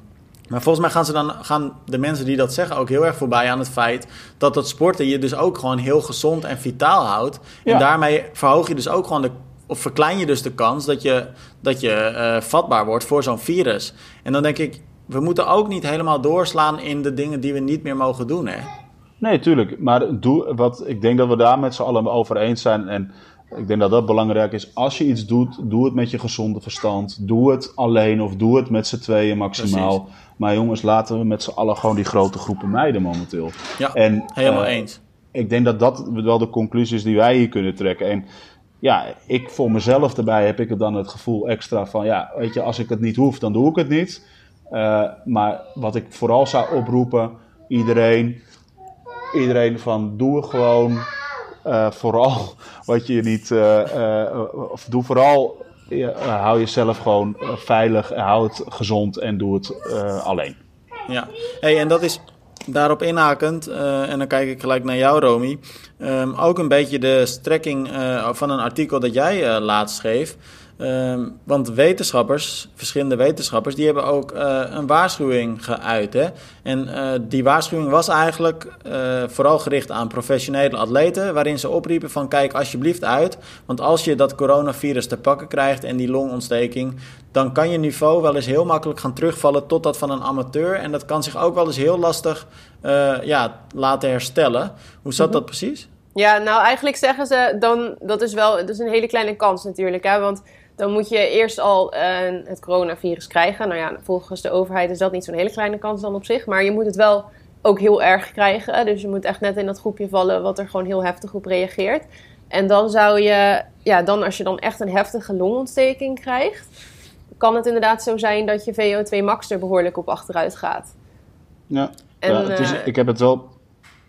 Maar volgens mij gaan, ze dan, gaan de mensen die dat zeggen ook heel erg voorbij aan het feit dat dat sporten je dus ook gewoon heel gezond en vitaal houdt. En Ja. daarmee verhoog je dus ook gewoon de, of verklein je dus de kans dat je, dat je eh, vatbaar wordt voor zo'n virus. En dan denk ik, we moeten ook niet helemaal doorslaan in de dingen die we niet meer mogen doen. Hè? Nee, tuurlijk. Maar doe, wat, ik denk dat we daar met z'n allen over eens zijn. En ik denk dat dat belangrijk is. Als je iets doet, doe het met je gezonde verstand. Doe het alleen of doe het met z'n tweeën maximaal. Maar jongens, laten we met z'n allen gewoon die grote groepen mijden momenteel. Ja, En, helemaal eh, eens. ik denk dat dat wel de conclusie is die wij hier kunnen trekken. En ja, ik voor mezelf erbij heb ik dan het gevoel extra van, ja, weet je, als ik het niet hoef, dan doe ik het niet. Eh, maar wat ik vooral zou oproepen, iedereen, iedereen van, doe gewoon eh, vooral wat je niet, eh, eh, of doe vooral, hou jezelf gewoon veilig, hou het gezond en doe het alleen. Ja, hey, en dat is daarop inhakend, en dan kijk ik gelijk naar jou, Romy. Ehm, ook een beetje de strekking van een artikel dat jij eh, laatst schreef. Ehm, want wetenschappers, verschillende wetenschappers, die hebben ook eh, een waarschuwing geuit. Hè? En eh, die waarschuwing was eigenlijk eh, vooral gericht aan professionele atleten, waarin ze opriepen van kijk alsjeblieft uit, want als je dat coronavirus te pakken krijgt en die longontsteking, dan kan je niveau wel eens heel makkelijk gaan terugvallen tot dat van een amateur. En dat kan zich ook wel eens heel lastig ja, laten herstellen. Hoe zat dat precies? Ja, nou eigenlijk zeggen ze dan, dat is wel, dat is een hele kleine kans natuurlijk, hè, want dan moet je eerst al eh, het coronavirus krijgen. Nou ja, volgens de overheid is dat niet zo'n hele kleine kans dan op zich, maar je moet het wel ook heel erg krijgen. Dus je moet echt net in dat groepje vallen wat er gewoon heel heftig op reageert. En dan zou je, ja, dan als je dan echt een heftige longontsteking krijgt, kan het inderdaad zo zijn dat je VO2 max er behoorlijk op achteruit gaat. Ja. En, ja, het is, eh, ik heb het wel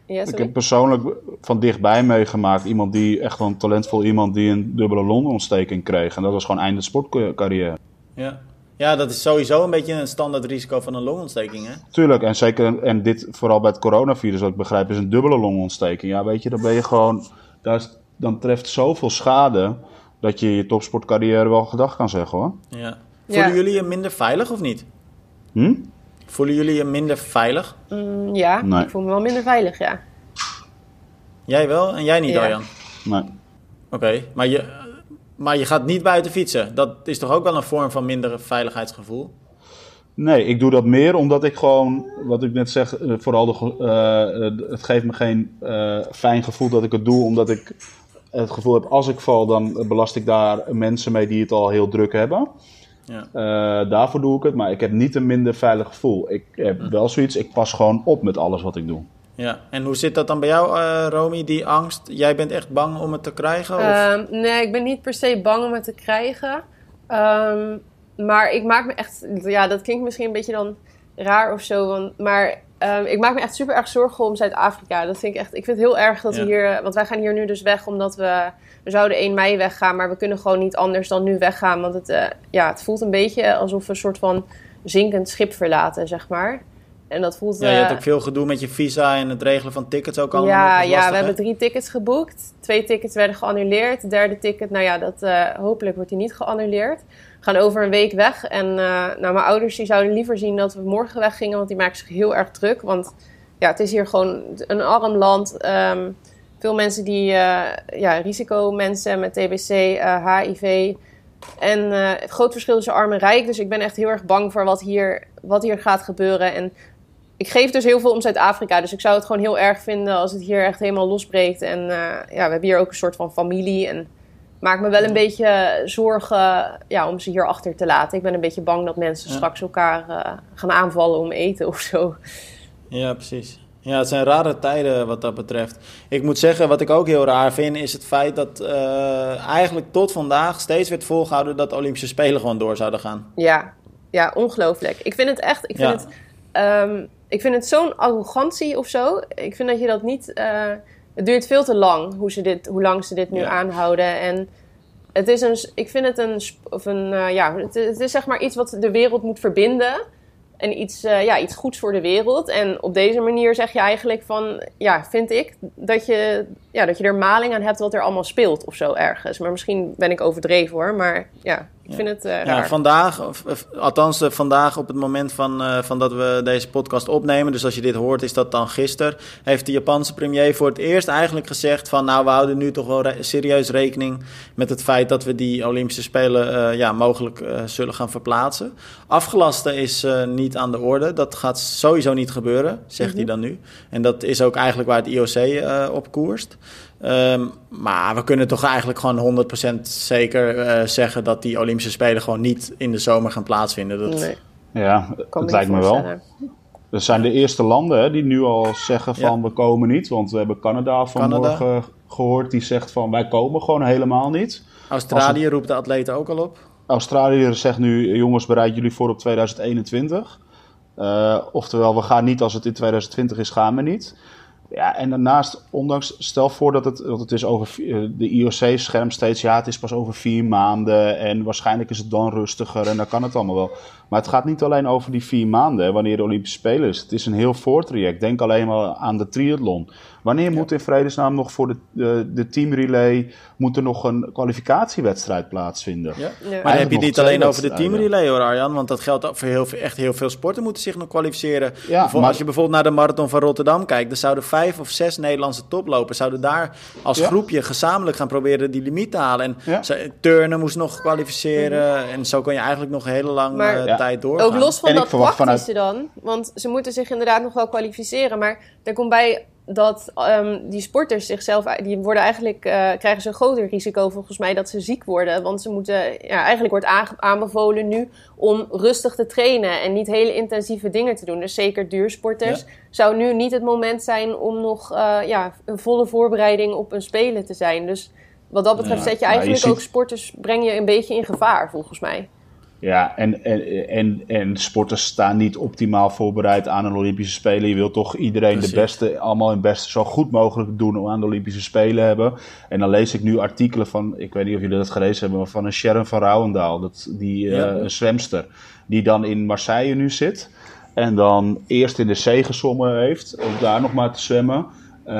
Ja, Ik heb persoonlijk van dichtbij meegemaakt. Iemand die echt wel een talentvol iemand die een dubbele longontsteking kreeg. En dat was gewoon einde sportcarrière. Ja. ja, dat is sowieso een beetje een standaard risico van een longontsteking. Hè? Tuurlijk, en zeker, en dit vooral bij het coronavirus, wat ik begrijp, is een dubbele longontsteking. Ja, weet je, dan ben je gewoon, daar is, dan treft zoveel schade dat je je topsportcarrière wel gedag kan zeggen hoor. Ja. Voelen Ja. jullie je minder veilig of niet? Hm? Voelen jullie je minder veilig? Mm, ja, Nee. ik voel me wel minder veilig, ja. Jij wel en jij niet, Ja. Arjan? Nee. Oké, maar, je, maar je gaat niet buiten fietsen. Dat is toch ook wel een vorm van minder veiligheidsgevoel? Nee, ik doe dat meer omdat ik gewoon, wat ik net zeg, eh, vooral de, eh, eh, het geeft me geen eh, fijn gevoel dat ik het doe, omdat ik het gevoel heb, als ik val, dan belast ik daar mensen mee die het al heel druk hebben. Ja. Eh, daarvoor doe ik het, maar ik heb niet een minder veilig gevoel. Ik heb Hm. wel zoiets, ik pas gewoon op met alles wat ik doe. ja. En hoe zit dat dan bij jou, eh Romy, die angst? Jij bent echt bang om het te krijgen? Of? Ehm, nee, ik ben niet per se bang om het te krijgen. Ehm, maar ik maak me echt... Ja, dat klinkt misschien een beetje dan raar of zo. Want, maar ehm, ik maak me echt super erg zorgen om Zuid-Afrika. Dat vind ik echt... Ik vind het heel erg dat Ja. we hier... Want wij gaan hier nu dus weg omdat we... We zouden 1 mei weggaan, maar we kunnen gewoon niet anders dan nu weggaan. Want het, eh, ja, het voelt een beetje alsof we een soort van zinkend schip verlaten, zeg maar. En dat voelt... ja, je hebt eh, ook veel gedoe met je visa en het regelen van tickets ook allemaal. ja, ja, we hè? hebben drie tickets geboekt. Twee tickets werden geannuleerd. Het derde ticket, nou ja, dat, eh, hopelijk wordt die niet geannuleerd. We gaan over een week weg. En nou, mijn ouders die zouden liever zien dat we morgen weggingen. Want die maken zich heel erg druk. Want ja, het is hier gewoon een arm land. Ehm, veel mensen die, eh ja, risicomensen met TBC, eh, HIV. En eh, het groot verschil tussen arm en rijk. Dus ik ben echt heel erg bang voor wat hier, wat hier gaat gebeuren. En ik geef dus heel veel om Zuid-Afrika. Dus ik zou het gewoon heel erg vinden als het hier echt helemaal losbreekt. En eh, ja, we hebben hier ook een soort van familie. En maak me wel een beetje zorgen ja, om ze hier achter te laten. Ik ben een beetje bang dat mensen Ja. straks elkaar eh, gaan aanvallen om eten of zo. Ja, precies. Ja, het zijn rare tijden wat dat betreft. Ik moet zeggen, wat ik ook heel raar vind, is het feit dat eh, eigenlijk tot vandaag steeds werd volgehouden dat de Olympische Spelen gewoon door zouden gaan. Ja, ja, ongelooflijk. Ik vind het echt, ik vind Ja. het, ehm, ik vind het zo'n arrogantie of zo. Ik vind dat je dat niet, eh, het duurt veel te lang hoe, ze dit, hoe lang ze dit nu Ja. aanhouden. En het is een, ik vind het een, of een eh, ja, het, het is zeg maar iets wat de wereld moet verbinden. En iets, eh, ja, iets goeds voor de wereld. En op deze manier zeg je eigenlijk van, ja, vind ik dat je, ja, dat je er maling aan hebt wat er allemaal speelt of zo ergens. Maar misschien ben ik overdreven hoor. Maar ja, ik vind het eh, Ja, vandaag, of, of, althans eh, vandaag op het moment van, eh, van dat we deze podcast opnemen, dus als je dit hoort is dat dan gisteren, heeft de Japanse premier voor het eerst eigenlijk gezegd van nou we houden nu toch wel re- serieus rekening met het feit dat we die Olympische Spelen ja, mogelijk zullen gaan verplaatsen. Afgelasten is niet aan de orde, dat gaat sowieso niet gebeuren, zegt hij dan nu. En dat is ook eigenlijk waar het IOC op koerst. Ehm, maar we kunnen toch eigenlijk gewoon 100% zeker eh, zeggen dat die Olympische Spelen gewoon niet in de zomer gaan plaatsvinden. Dat, Nee, Ja, me lijkt me wel. Dat zijn de eerste landen hè, die nu al zeggen van we komen niet. Want we hebben Canada vanmorgen gehoord die zegt van wij komen gewoon helemaal niet. Australië roept de atleten ook al op. Australië zegt nu jongens bereid jullie voor op 2021. Eh, oftewel we gaan niet als het in 2020 is gaan we niet. Ja, en daarnaast, ondanks, stel voor dat het, dat het is over, eh, de IOC schermt steeds, ja, het is pas over vier maanden en waarschijnlijk is het dan rustiger en dan kan het allemaal wel. Maar het gaat niet alleen over die vier maanden, wanneer de Olympische Spelen is. Het is een heel voortraject. Denk alleen maar aan de triathlon. Wanneer moet in vredesnaam nog voor de, de, de teamrelay, moet er nog een kwalificatiewedstrijd plaatsvinden? Ja. Ja. Maar dan heb je nog niet alleen over de teamrelay hoor Arjan, want dat geldt ook voor heel, veel- echt heel veel sporten moeten zich nog kwalificeren. Bijvoorbeeld, maar- Als je bijvoorbeeld naar de Marathon van Rotterdam kijkt, dan zouden vijf of zes Nederlandse toplopers zouden daar als Ja. groepje gezamenlijk gaan proberen die limiet te halen. En Ja. ze- turnen moest nog kwalificeren en zo kan je eigenlijk nog een hele lange Maar- eh, Ja. tijd doorgaan. Ook los van En dat praktische dan. Want ze moeten zich inderdaad nog wel kwalificeren. Maar er komt bij dat ehm, die sporters zichzelf... Die worden eigenlijk, eh, krijgen ze een groter risico volgens mij dat ze ziek worden. Want ze moeten... Ja, eigenlijk wordt aanbevolen nu om rustig te trainen. En niet hele intensieve dingen te doen. Dus zeker duursporters. Zou nu niet het moment zijn om nog eh, ja, een volle voorbereiding op een spelen te zijn. Dus wat dat betreft zet je eigenlijk ziet- ook sporters... Breng je een beetje in gevaar volgens mij. Ja, en, en, en, en sporters staan niet optimaal voorbereid aan een Olympische Spelen. Je wilt toch iedereen Precies. de beste, allemaal hun beste zo goed mogelijk doen om aan de Olympische Spelen hebben. En dan lees ik nu artikelen van, ik weet niet of jullie dat gelezen hebben, maar van een Sharon van Rouwendaal, dat, die, eh, een zwemster, die dan in Marseille nu zit. En dan eerst in de zee gezwommen heeft, om daar nog maar te zwemmen. Eh,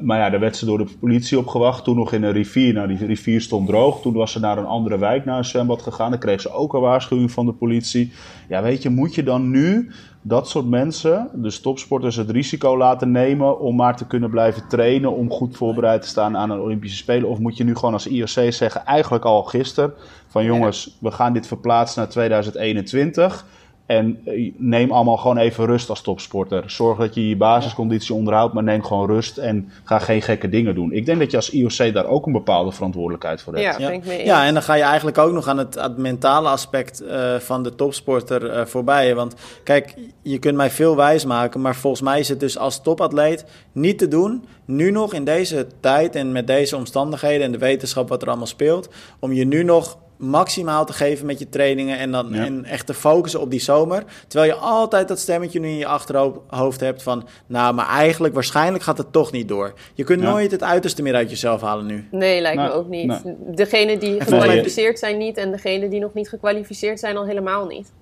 maar ja, daar werd ze door de politie opgewacht. Toen nog in een rivier. Nou, die rivier stond droog. Toen was ze naar een andere wijk, naar een zwembad gegaan. Dan kreeg ze ook een waarschuwing van de politie. Ja, weet je, moet je dan nu dat soort mensen, de topsporters, het risico laten nemen om maar te kunnen blijven trainen, om goed voorbereid te staan aan een Olympische Spelen? Of moet je nu gewoon als IOC zeggen, eigenlijk al gisteren, van jongens, we gaan dit verplaatsen naar 2021. En eh, neem allemaal gewoon even rust als topsporter. Zorg dat je je basisconditie onderhoudt, maar neem gewoon rust en ga geen gekke dingen doen. Ik denk dat je als IOC daar ook een bepaalde verantwoordelijkheid voor hebt. Ja, eens. Ja, en dan ga je eigenlijk ook nog aan het, aan het mentale aspect eh, van de topsporter eh, voorbij. Want kijk, je kunt mij veel wijs maken, maar volgens mij is het dus als topatleet niet te doen, nu nog in deze tijd en met deze omstandigheden en de wetenschap wat er allemaal speelt, om je nu nog maximaal te geven met je trainingen en, dan, Ja. en echt te focussen op die zomer. Terwijl je altijd dat stemmetje nu in je achterhoofd hebt van, nou, maar eigenlijk waarschijnlijk gaat het toch niet door. Je kunt Ja. nooit het uiterste meer uit jezelf halen nu. Nee, lijkt me ook niet. Degene die gekwalificeerd zijn niet en degene die nog niet gekwalificeerd zijn al helemaal niet.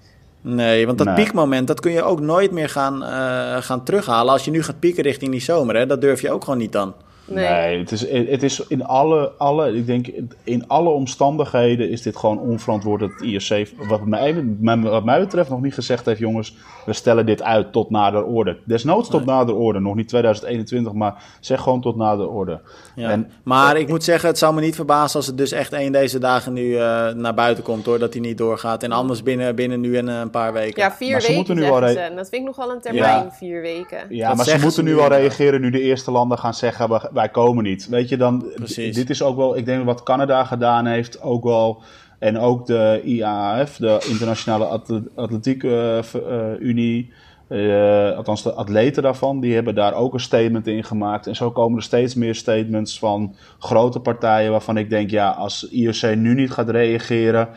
Nee, want dat Nee. piekmoment, dat kun je ook nooit meer gaan, eh, gaan terughalen. Als je nu gaat pieken richting die zomer, hè, dat durf je ook gewoon niet dan. Nee. Nee, het, is, het is in alle, alle, ik denk, in alle omstandigheden is dit gewoon onverantwoord dat het IOC, wat mij, wat mij betreft, nog niet gezegd heeft, jongens, we stellen dit uit tot nader orde. Desnoods tot nader orde, nog niet 2021, maar zeg gewoon tot nader orde. Ja. En- maar ik moet zeggen, het zou me niet verbazen als het dus echt een deze dagen nu eh, naar buiten komt, hoor, dat hij niet doorgaat. En anders binnen, binnen nu en eh, een paar weken. Ja, vier Maar ze weken moeten nu ze. re- En dat vind ik nog wel een termijn, Ja. vier weken. Ja, Dat maar ze moeten ze nu nu inderdaad. reageren nu de eerste landen gaan zeggen, wij, komen niet. Weet je, dan, Precies. dit is ook wel, ik denk wat Canada gedaan heeft, ook wel, en ook de IAAF, de Internationale Atle- Atletiek eh, eh, Unie, eh, althans de atleten daarvan, die hebben daar ook een statement in gemaakt. En zo komen er steeds meer statements van grote partijen waarvan ik denk, ja, als IOC nu niet gaat reageren,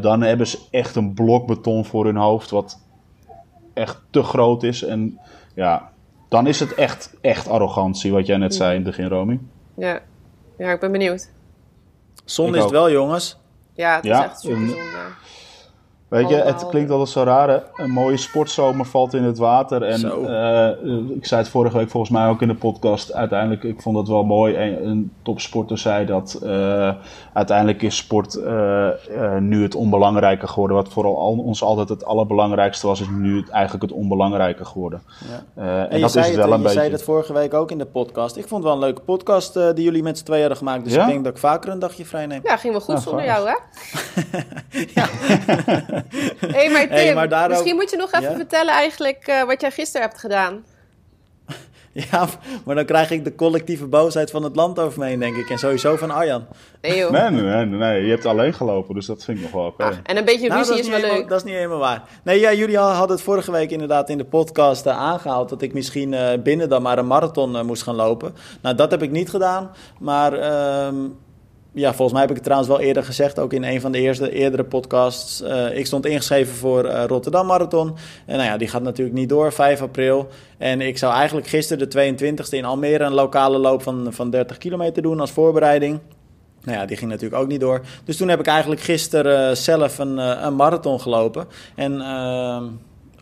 dan hebben ze echt een blok beton voor hun hoofd, wat echt te groot is. En ja, dan is het echt, echt arrogantie, wat jij net zei in het begin, Romy. Ja. ja, ik ben benieuwd. Zonde is het wel, jongens. Ja, het Ja, is echt super een- zonde. Weet je, het Allemaal. klinkt altijd zo raar. Hè? Een mooie sportzomer valt in het water. En eh, ik zei het vorige week volgens mij ook in de podcast. Uiteindelijk, ik vond dat wel mooi. Een, een topsporter zei dat eh, uiteindelijk is sport eh, nu het onbelangrijke geworden. Wat voor al, ons altijd het allerbelangrijkste was, is nu het, eigenlijk het onbelangrijke geworden. Ja. Eh, en, En je, dat zei is het het, wel een je zei beetje. dat vorige week ook in de podcast. Ik vond het wel een leuke podcast die jullie met z'n tweeën hadden gemaakt. Dus Ja? ik denk dat ik vaker een dagje vrij neem. Ja, ging wel goed Ja, zonder jou, hè? hey, maar Tim, Hey, maar daarover- misschien moet je nog even Ja? vertellen eigenlijk eh, wat jij gisteren hebt gedaan. Ja, maar dan krijg ik de collectieve boosheid van het land over me heen, denk ik. En sowieso van Arjan. Nee joh. Nee, nee, nee, nee, je hebt alleen gelopen, dus dat vind ik nog wel oké. En een beetje Nou, ruzie is is wel leuk. helemaal, dat is niet helemaal waar. Nee, ja, jullie hadden het vorige week inderdaad in de podcast eh, aangehaald... dat ik misschien eh, binnen dan maar een marathon moest gaan lopen. Nou, dat heb ik niet gedaan. Maar ehm, ja, volgens mij heb ik het trouwens wel eerder gezegd... ook in een van de eerste, eerdere podcasts. Eh, ik stond ingeschreven voor eh, Rotterdam Marathon. En nou ja, die gaat natuurlijk niet door, 5 april. En ik zou eigenlijk gisteren de 22e in Almere... een lokale loop van, van 30 kilometer doen als voorbereiding... Nou ja, die ging natuurlijk ook niet door. Dus toen heb ik eigenlijk gisteren eh, zelf een, een marathon gelopen. En ehm,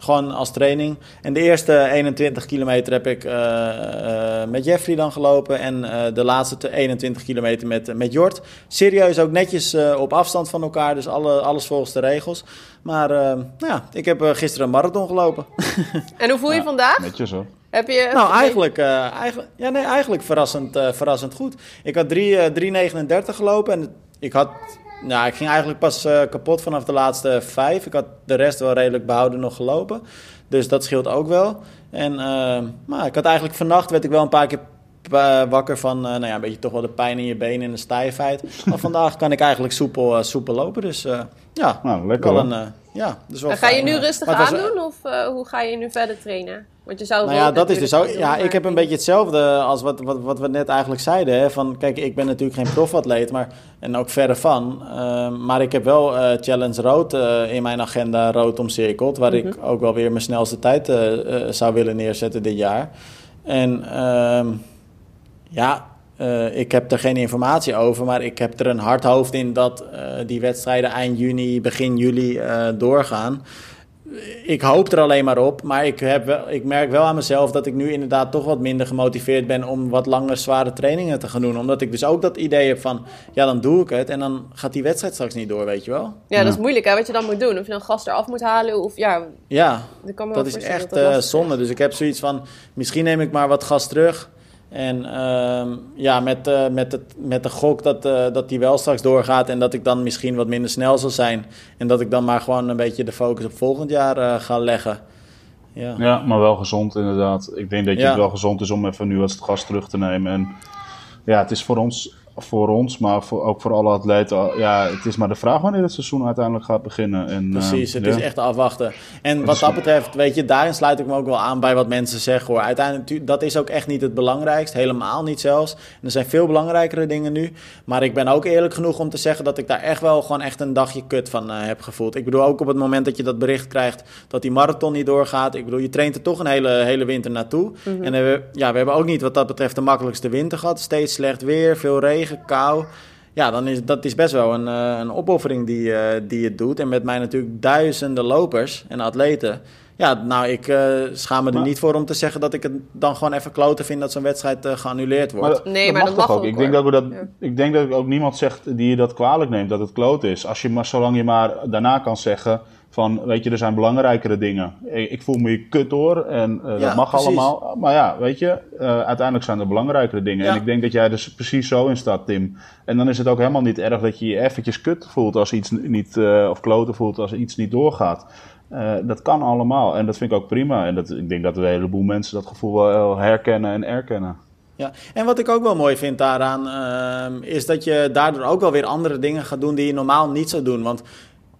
gewoon als training. En de eerste 21 kilometer heb ik eh, eh, met Jeffrey dan gelopen. En eh, de laatste te- 21 kilometer met, met Jort. Serieus ook netjes eh, op afstand van elkaar. Dus alle, alles volgens de regels. Maar nou ja, ik heb gisteren een marathon gelopen. En hoe voel je Ja, vandaag? Netjes hoor. Heb je... Nou, eigenlijk, eh, eigenlijk, ja, nee, eigenlijk verrassend, eh, verrassend goed. Ik had drie, eh, 3,39 gelopen en ik had... Nou, ik ging eigenlijk pas eh, kapot vanaf de laatste vijf. Ik had de rest wel redelijk behouden nog gelopen. Dus dat scheelt ook wel. En eh, maar ik had eigenlijk vannacht werd ik wel een paar keer eh, wakker van nou ja, een beetje toch wel de pijn in je benen en de stijfheid. Maar vandaag kan ik eigenlijk soepel, soepel lopen. Dus ja, Nou, lekker wel een, ja, dus wel ga je nu rustig was, aandoen of eh, hoe ga je nu verder trainen? Want je zou nou ja, dat is dus ook. Ja, doen, ik heb een beetje hetzelfde als wat, wat, wat we net eigenlijk zeiden. Hè? Van, kijk, ik ben natuurlijk geen profatleet, maar, en ook verre van. Ehm, maar ik heb wel eh, Challenge Rood eh, in mijn agenda rood omcirkeld. Waar ik Mhm. ook wel weer mijn snelste tijd zou willen neerzetten dit jaar. En ehm, ja, eh, ik heb er geen informatie over, maar ik heb er een hard hoofd in dat eh, die wedstrijden eind juni, begin juli eh, doorgaan. Ik hoop er alleen maar op, maar ik, heb wel, ik merk wel aan mezelf dat ik nu inderdaad toch wat minder gemotiveerd ben om wat langer zware trainingen te gaan doen. Omdat ik dus ook dat idee heb van, ja dan doe ik het en dan gaat die wedstrijd straks niet door, weet je wel. Ja, dat is moeilijk hè, wat je dan moet doen. Of je dan gas eraf moet halen of ja, Ja, dat is echt dat eh, zonde. Dus ik heb zoiets van, misschien neem ik maar wat gas terug. En ehm, ja, met, eh, met, het, met de gok dat, eh, dat die wel straks doorgaat en dat ik dan misschien wat minder snel zal zijn. En dat ik dan maar gewoon een beetje de focus op volgend jaar eh, ga leggen. Ja. Ja, maar wel gezond inderdaad. Ik denk dat je Ja. het wel gezond is om even nu wat gas terug te nemen. En ja, het is voor ons, voor ons maar voor, ook voor alle atleten. Ja, het is maar de vraag wanneer het seizoen uiteindelijk gaat beginnen. En, Precies, eh, het ja. is echt afwachten. En wat dat betreft, weet je, daarin sluit ik me ook wel aan bij wat mensen zeggen hoor. Uiteindelijk, dat is ook echt niet het belangrijkst, helemaal niet zelfs. En er zijn veel belangrijkere dingen nu. Maar ik ben ook eerlijk genoeg om te zeggen dat ik daar echt wel gewoon echt een dagje kut van eh, heb gevoeld. Ik bedoel, ook op het moment dat je dat bericht krijgt dat die marathon niet doorgaat. Ik bedoel, je traint er toch een hele, hele winter naartoe. En eh, we, ja, we hebben ook niet wat dat betreft de makkelijkste winter gehad. Steeds slecht weer, veel regen, kou. Ja, dan is dat is best wel een, eh, een opoffering die, eh, die je doet. En met mij natuurlijk duizenden lopers en atleten. Ja, nou, ik eh, schaam me er Maar- niet voor om te zeggen dat ik het dan gewoon even kloten vind dat zo'n wedstrijd geannuleerd wordt. Maar Nee, dat maar mag dat toch mag ook. ook, Ik denk, dat we dat, Ja. ik denk dat ook niemand zegt die je dat kwalijk neemt, dat het kloot is. Als je maar, zolang je maar daarna kan zeggen van, weet je, er zijn belangrijkere dingen. Ik, ik voel me hier kut hoor en eh, Ja, dat mag precies. allemaal. Maar ja, weet je, eh, uiteindelijk zijn er belangrijkere dingen. Ja. En ik denk dat jij er dus precies zo in staat, Tim. En dan is het ook helemaal niet erg dat je je eventjes kut voelt als iets niet, eh, of kloten voelt als iets niet doorgaat. Dat kan allemaal en dat vind ik ook prima. En dat, ik denk dat een heleboel mensen dat gevoel wel herkennen en erkennen. Ja, en wat ik ook wel mooi vind daaraan, ehm, is dat je daardoor ook wel weer andere dingen gaat doen die je normaal niet zou doen. Want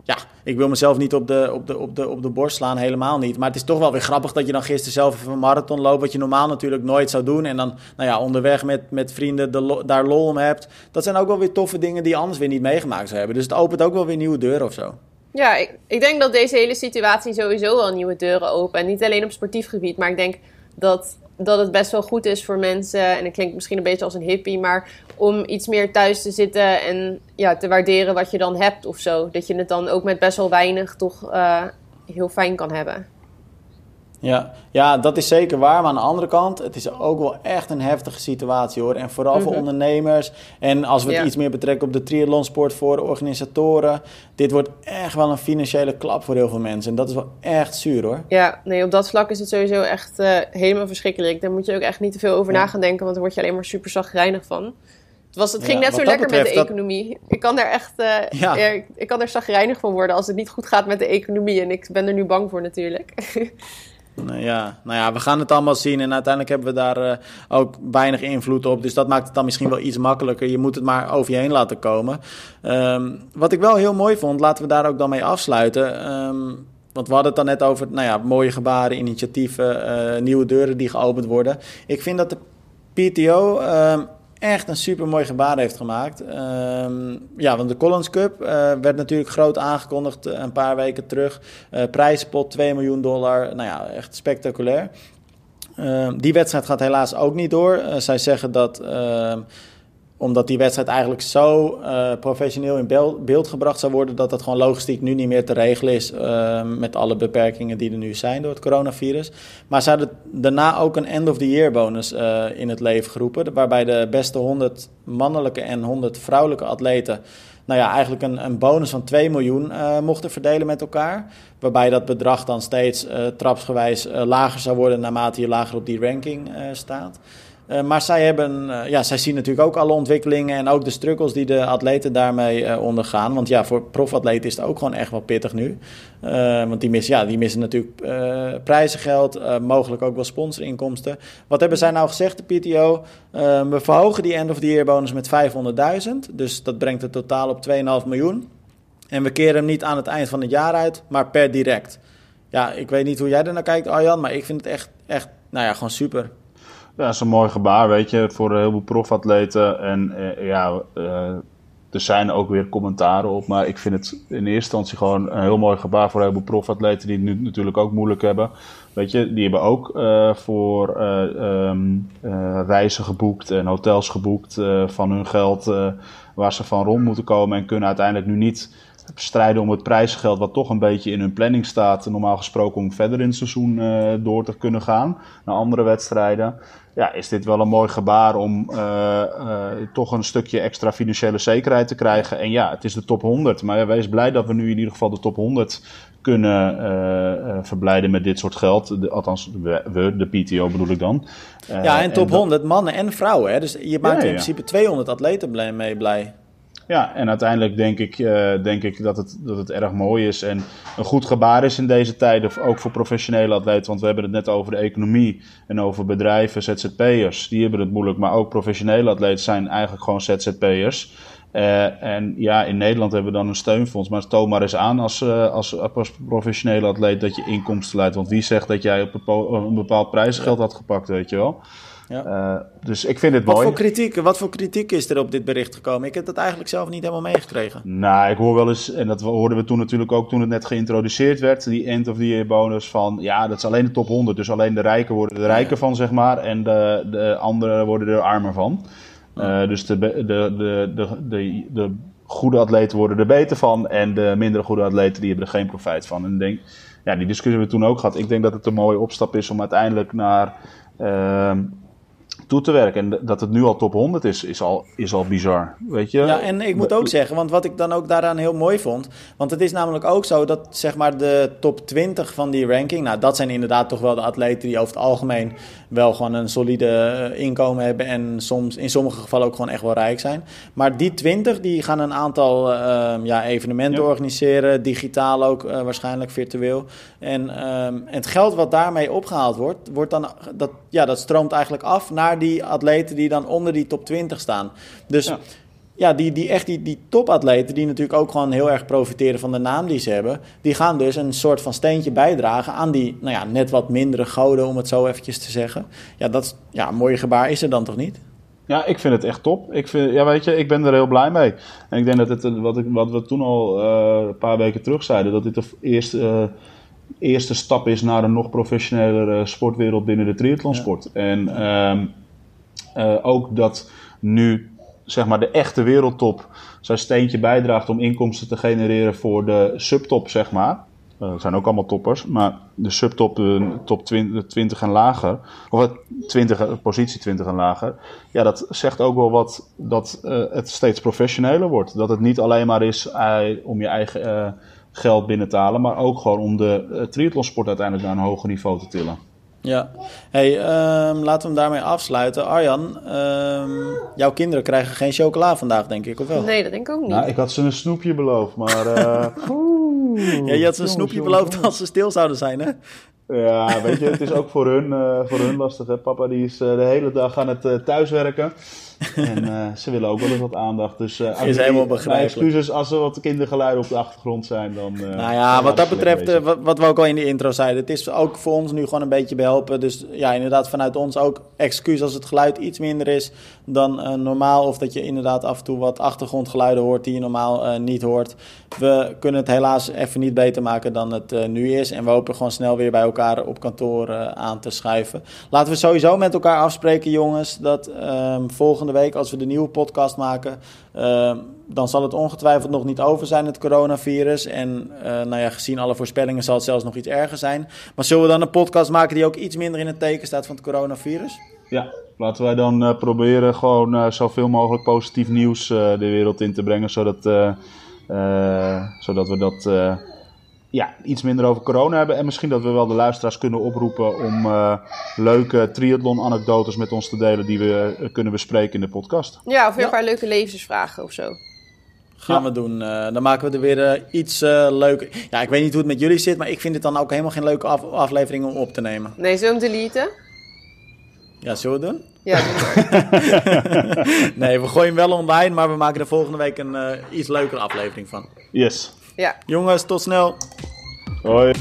ja, ik wil mezelf niet op de, op, de, op, de, op de borst slaan, helemaal niet. Maar het is toch wel weer grappig dat je dan gisteren zelf even een marathon loopt, wat je normaal natuurlijk nooit zou doen. En dan nou ja, onderweg met, met vrienden de, daar lol om hebt. Dat zijn ook wel weer toffe dingen die anders weer niet meegemaakt zou hebben. Dus het opent ook wel weer nieuwe deuren of zo. Ja, ik, ik denk dat deze hele situatie sowieso wel nieuwe deuren opent. En niet alleen op sportief gebied, maar ik denk dat dat het best wel goed is voor mensen. En het klinkt misschien een beetje als een hippie, maar om iets meer thuis te zitten en ja, te waarderen wat je dan hebt of zo. Dat je het dan ook met best wel weinig toch uh, heel fijn kan hebben. Ja, ja, dat is zeker waar. Maar aan de andere kant, het is ook wel echt een heftige situatie hoor. En vooral voor mhm. ondernemers. En als we het iets meer betrekken op de triathlonsport voor organisatoren. Dit wordt echt wel een financiële klap voor heel veel mensen. En dat is wel echt zuur hoor. Ja, nee, op dat vlak is het sowieso echt uh, helemaal verschrikkelijk. Daar moet je ook echt niet te veel over ja. na gaan denken. Want dan word je alleen maar super zagrijnig van. Het, was, het ging net zo lekker met de economie. Ik kan daar echt uh, ja. ik, ik kan er zagrijnig van worden als het niet goed gaat met de economie. En ik ben er nu bang voor natuurlijk. Ja, nou ja, we gaan het allemaal zien en uiteindelijk hebben we daar uh, ook weinig invloed op. Dus dat maakt het dan misschien wel iets makkelijker. Je moet het maar over je heen laten komen. Um, wat ik wel heel mooi vond, laten we daar ook dan mee afsluiten. Um, want we hadden het dan net over nou ja, mooie gebaren, initiatieven, uh, nieuwe deuren die geopend worden. Ik vind dat de PTO um, echt een super mooi gebaar heeft gemaakt. Ehm, ja, want de Collins Cup uh, werd natuurlijk groot aangekondigd uh, een paar weken terug. Uh, prijzenpot 2 miljoen dollar. Nou ja, echt spectaculair. Ehm, die wedstrijd gaat helaas ook niet door. zij zeggen dat ehm, omdat die wedstrijd eigenlijk zo uh, professioneel in beeld gebracht zou worden, dat dat gewoon logistiek nu niet meer te regelen is uh, met alle beperkingen die er nu zijn door het coronavirus. Maar ze hadden daarna ook een end-of-the-year bonus uh, in het leven geroepen, waarbij de beste 100 mannelijke en 100 vrouwelijke atleten nou ja, eigenlijk een, een bonus van 2 miljoen mochten verdelen met elkaar. Waarbij dat bedrag dan steeds trapsgewijs lager zou worden naarmate je lager op die ranking staat. Uh, maar zij, hebben, uh, ja, zij zien natuurlijk ook alle ontwikkelingen en ook de struggles die de atleten daarmee uh, ondergaan. Want ja, voor profatleten is het ook gewoon echt wel pittig nu. want die missen, ja, die missen natuurlijk prijzengeld, mogelijk ook wel sponsorinkomsten. Wat hebben zij nou gezegd, de PTO? we verhogen die end-of-the-year bonus met 500.000. Dus dat brengt het totaal op 2,5 miljoen. En we keren hem niet aan het eind van het jaar uit, maar per direct. Ja, ik weet niet hoe jij er naar kijkt, Arjan, maar ik vind het echt, echt nou ja, gewoon super. Ja, dat is een mooi gebaar, weet je, voor heel veel profatleten. En eh, ja, uh, er zijn ook weer commentaren op. Maar ik vind het in eerste instantie gewoon een heel mooi gebaar voor heel veel profatleten die het nu natuurlijk ook moeilijk hebben. Weet je, die hebben ook uh, voor um, reizen geboekt en hotels geboekt van hun geld waar ze van rond moeten komen. En kunnen uiteindelijk nu niet strijden om het prijsgeld, wat toch een beetje in hun planning staat, normaal gesproken om verder in het seizoen door te kunnen gaan naar andere wedstrijden. Ja, is dit wel een mooi gebaar om uh, uh, toch een stukje extra financiële zekerheid te krijgen. En ja, het is de top 100, maar wees blij dat we nu in ieder geval de top 100 kunnen verblijden met dit soort geld. De, althans, we, de PTO bedoel ik dan. ja, en top en 100 mannen en vrouwen. Hè? Dus je maakt ja, in principe 200 atleten mee blij. Ja, en uiteindelijk denk ik, uh, denk ik dat, het, dat het erg mooi is en een goed gebaar is in deze tijden, ook voor professionele atleten. Want we hebben het net over de economie en over bedrijven, ZZP'ers. Die hebben het moeilijk, maar ook professionele atleten zijn eigenlijk gewoon ZZP'ers. Uh, en ja, in Nederland hebben we dan een steunfonds. Maar toon maar eens aan als, uh, als, als, professionele atleet dat je inkomsten leidt. Want wie zegt dat jij op een bepaald prijsgeld had gepakt, weet je wel? Ja. Uh, dus ik vind het wat mooi. Voor kritiek, wat voor kritiek is er op dit bericht gekomen? Ik heb dat eigenlijk zelf niet helemaal meegekregen. Nou, ik hoor wel eens, en dat hoorden we toen natuurlijk ook toen het net geïntroduceerd werd, die end of the year bonus van, ja, dat is alleen de top 100. Dus alleen de rijken worden er rijker van, zeg maar, en de, de anderen worden er armer van. Uh, dus de, de, de, de, de, de goede atleten worden er beter van en de minder goede atleten die hebben er geen profijt van. En denk, ja, die discussie hebben we toen ook gehad. Ik denk dat het een mooie opstap is om uiteindelijk naar... Uh, toe te werken. En dat het nu al top 100 is, is al, is al bizar. Weet je? Ja, en ik moet ook zeggen, want wat ik dan ook daaraan heel mooi vond. Want het is namelijk ook zo dat zeg maar de top 20 van die ranking. Nou, dat zijn inderdaad toch wel de atleten die over het algemeen wel gewoon een solide eh, inkomen hebben. En soms in sommige gevallen ook gewoon echt wel rijk zijn. Maar die 20 die gaan een aantal uh, ja, evenementen organiseren. Digitaal ook uh, waarschijnlijk virtueel. En uh, het geld wat daarmee opgehaald wordt, wordt dan, dat, ja, dat stroomt eigenlijk af naar die atleten die dan onder die top 20 staan. Dus ja, ja, die, die echt die, die topatleten, die natuurlijk ook gewoon heel erg profiteren van de naam die ze hebben, die gaan dus een soort van steentje bijdragen aan die, nou ja, net wat mindere goden, om het zo eventjes te zeggen. Ja, dat ja, een mooie gebaar is er dan toch niet? Ja, ik vind het echt top. Ik, vind, ja, weet je, ik ben er heel blij mee. En ik denk dat het, wat, ik, wat we toen al uh, een paar weken terug zeiden, dat dit de eerste, uh, eerste stap is naar een nog professionelere sportwereld binnen de triathlonsport. Ja. En um, uh, ook dat nu zeg maar de echte wereldtop zijn steentje bijdraagt om inkomsten te genereren voor de subtop, zeg maar. Uh, dat zijn ook allemaal toppers, maar de subtop, de top 20, 20 en lager, of 20, positie 20 en lager, ja, dat zegt ook wel wat dat uh, het steeds professioneler wordt. Dat het niet alleen maar is om je eigen geld binnen te halen, maar ook gewoon om de triathlonsport uiteindelijk naar een hoger niveau te tillen. Ja, hey, um, laten we hem daarmee afsluiten. Arjan, um, jouw kinderen krijgen geen chocola vandaag, denk ik, of wel? Nee, dat denk ik ook niet. Nou, ik had ze een snoepje beloofd, maar... Uh, ja, je had ze een snoepje beloofd als ze stil zouden zijn, hè? Ja, weet je, het is ook voor hun, uh, voor hun lastig. Hè? Papa die is uh, de hele dag aan het uh, thuiswerken. En uh, ze willen ook wel eens wat aandacht. Dus uh, is helemaal begrijpelijk. excuses als er wat kindergeluiden op de achtergrond zijn. Dan, uh, nou ja, wat dat betreft, wat, wat we ook al in de intro zeiden. Het is ook voor ons nu gewoon een beetje behelpen. Dus ja, inderdaad vanuit ons ook excuus als het geluid iets minder is dan normaal. Of dat je inderdaad af en toe wat achtergrondgeluiden hoort die je normaal niet hoort. We kunnen het helaas even niet beter maken dan het nu is. En we hopen gewoon snel weer bij elkaar op kantoor aan te schuiven. Laten we sowieso met elkaar afspreken, jongens. Dat um, week, als we de nieuwe podcast maken, uh, dan zal het ongetwijfeld nog niet over zijn, het coronavirus. En uh, nou ja, gezien alle voorspellingen zal het zelfs nog iets erger zijn. Maar zullen we dan een podcast maken die ook iets minder in het teken staat van het coronavirus? Ja, laten wij dan uh, proberen gewoon uh, zoveel mogelijk positief nieuws de wereld in te brengen, zodat, zodat we dat ja, iets minder over corona hebben. En misschien dat we wel de luisteraars kunnen oproepen om uh, leuke triathlon-anekdotes met ons te delen die we uh, kunnen bespreken in de podcast. Ja, of weer ja. een paar leuke levensvragen of zo. Gaan ja. we doen. Uh, dan maken we er weer iets leuker. Ja, ik weet niet hoe het met jullie zit, maar ik vind het dan ook helemaal geen leuke af aflevering om op te nemen. Nee, zullen we hem deleten? Ja, zullen we het doen? Ja, nee, we gooien hem wel online, maar we maken er volgende week een iets leukere aflevering van. Yes. Ja. Jongens, tot snel. Hoi.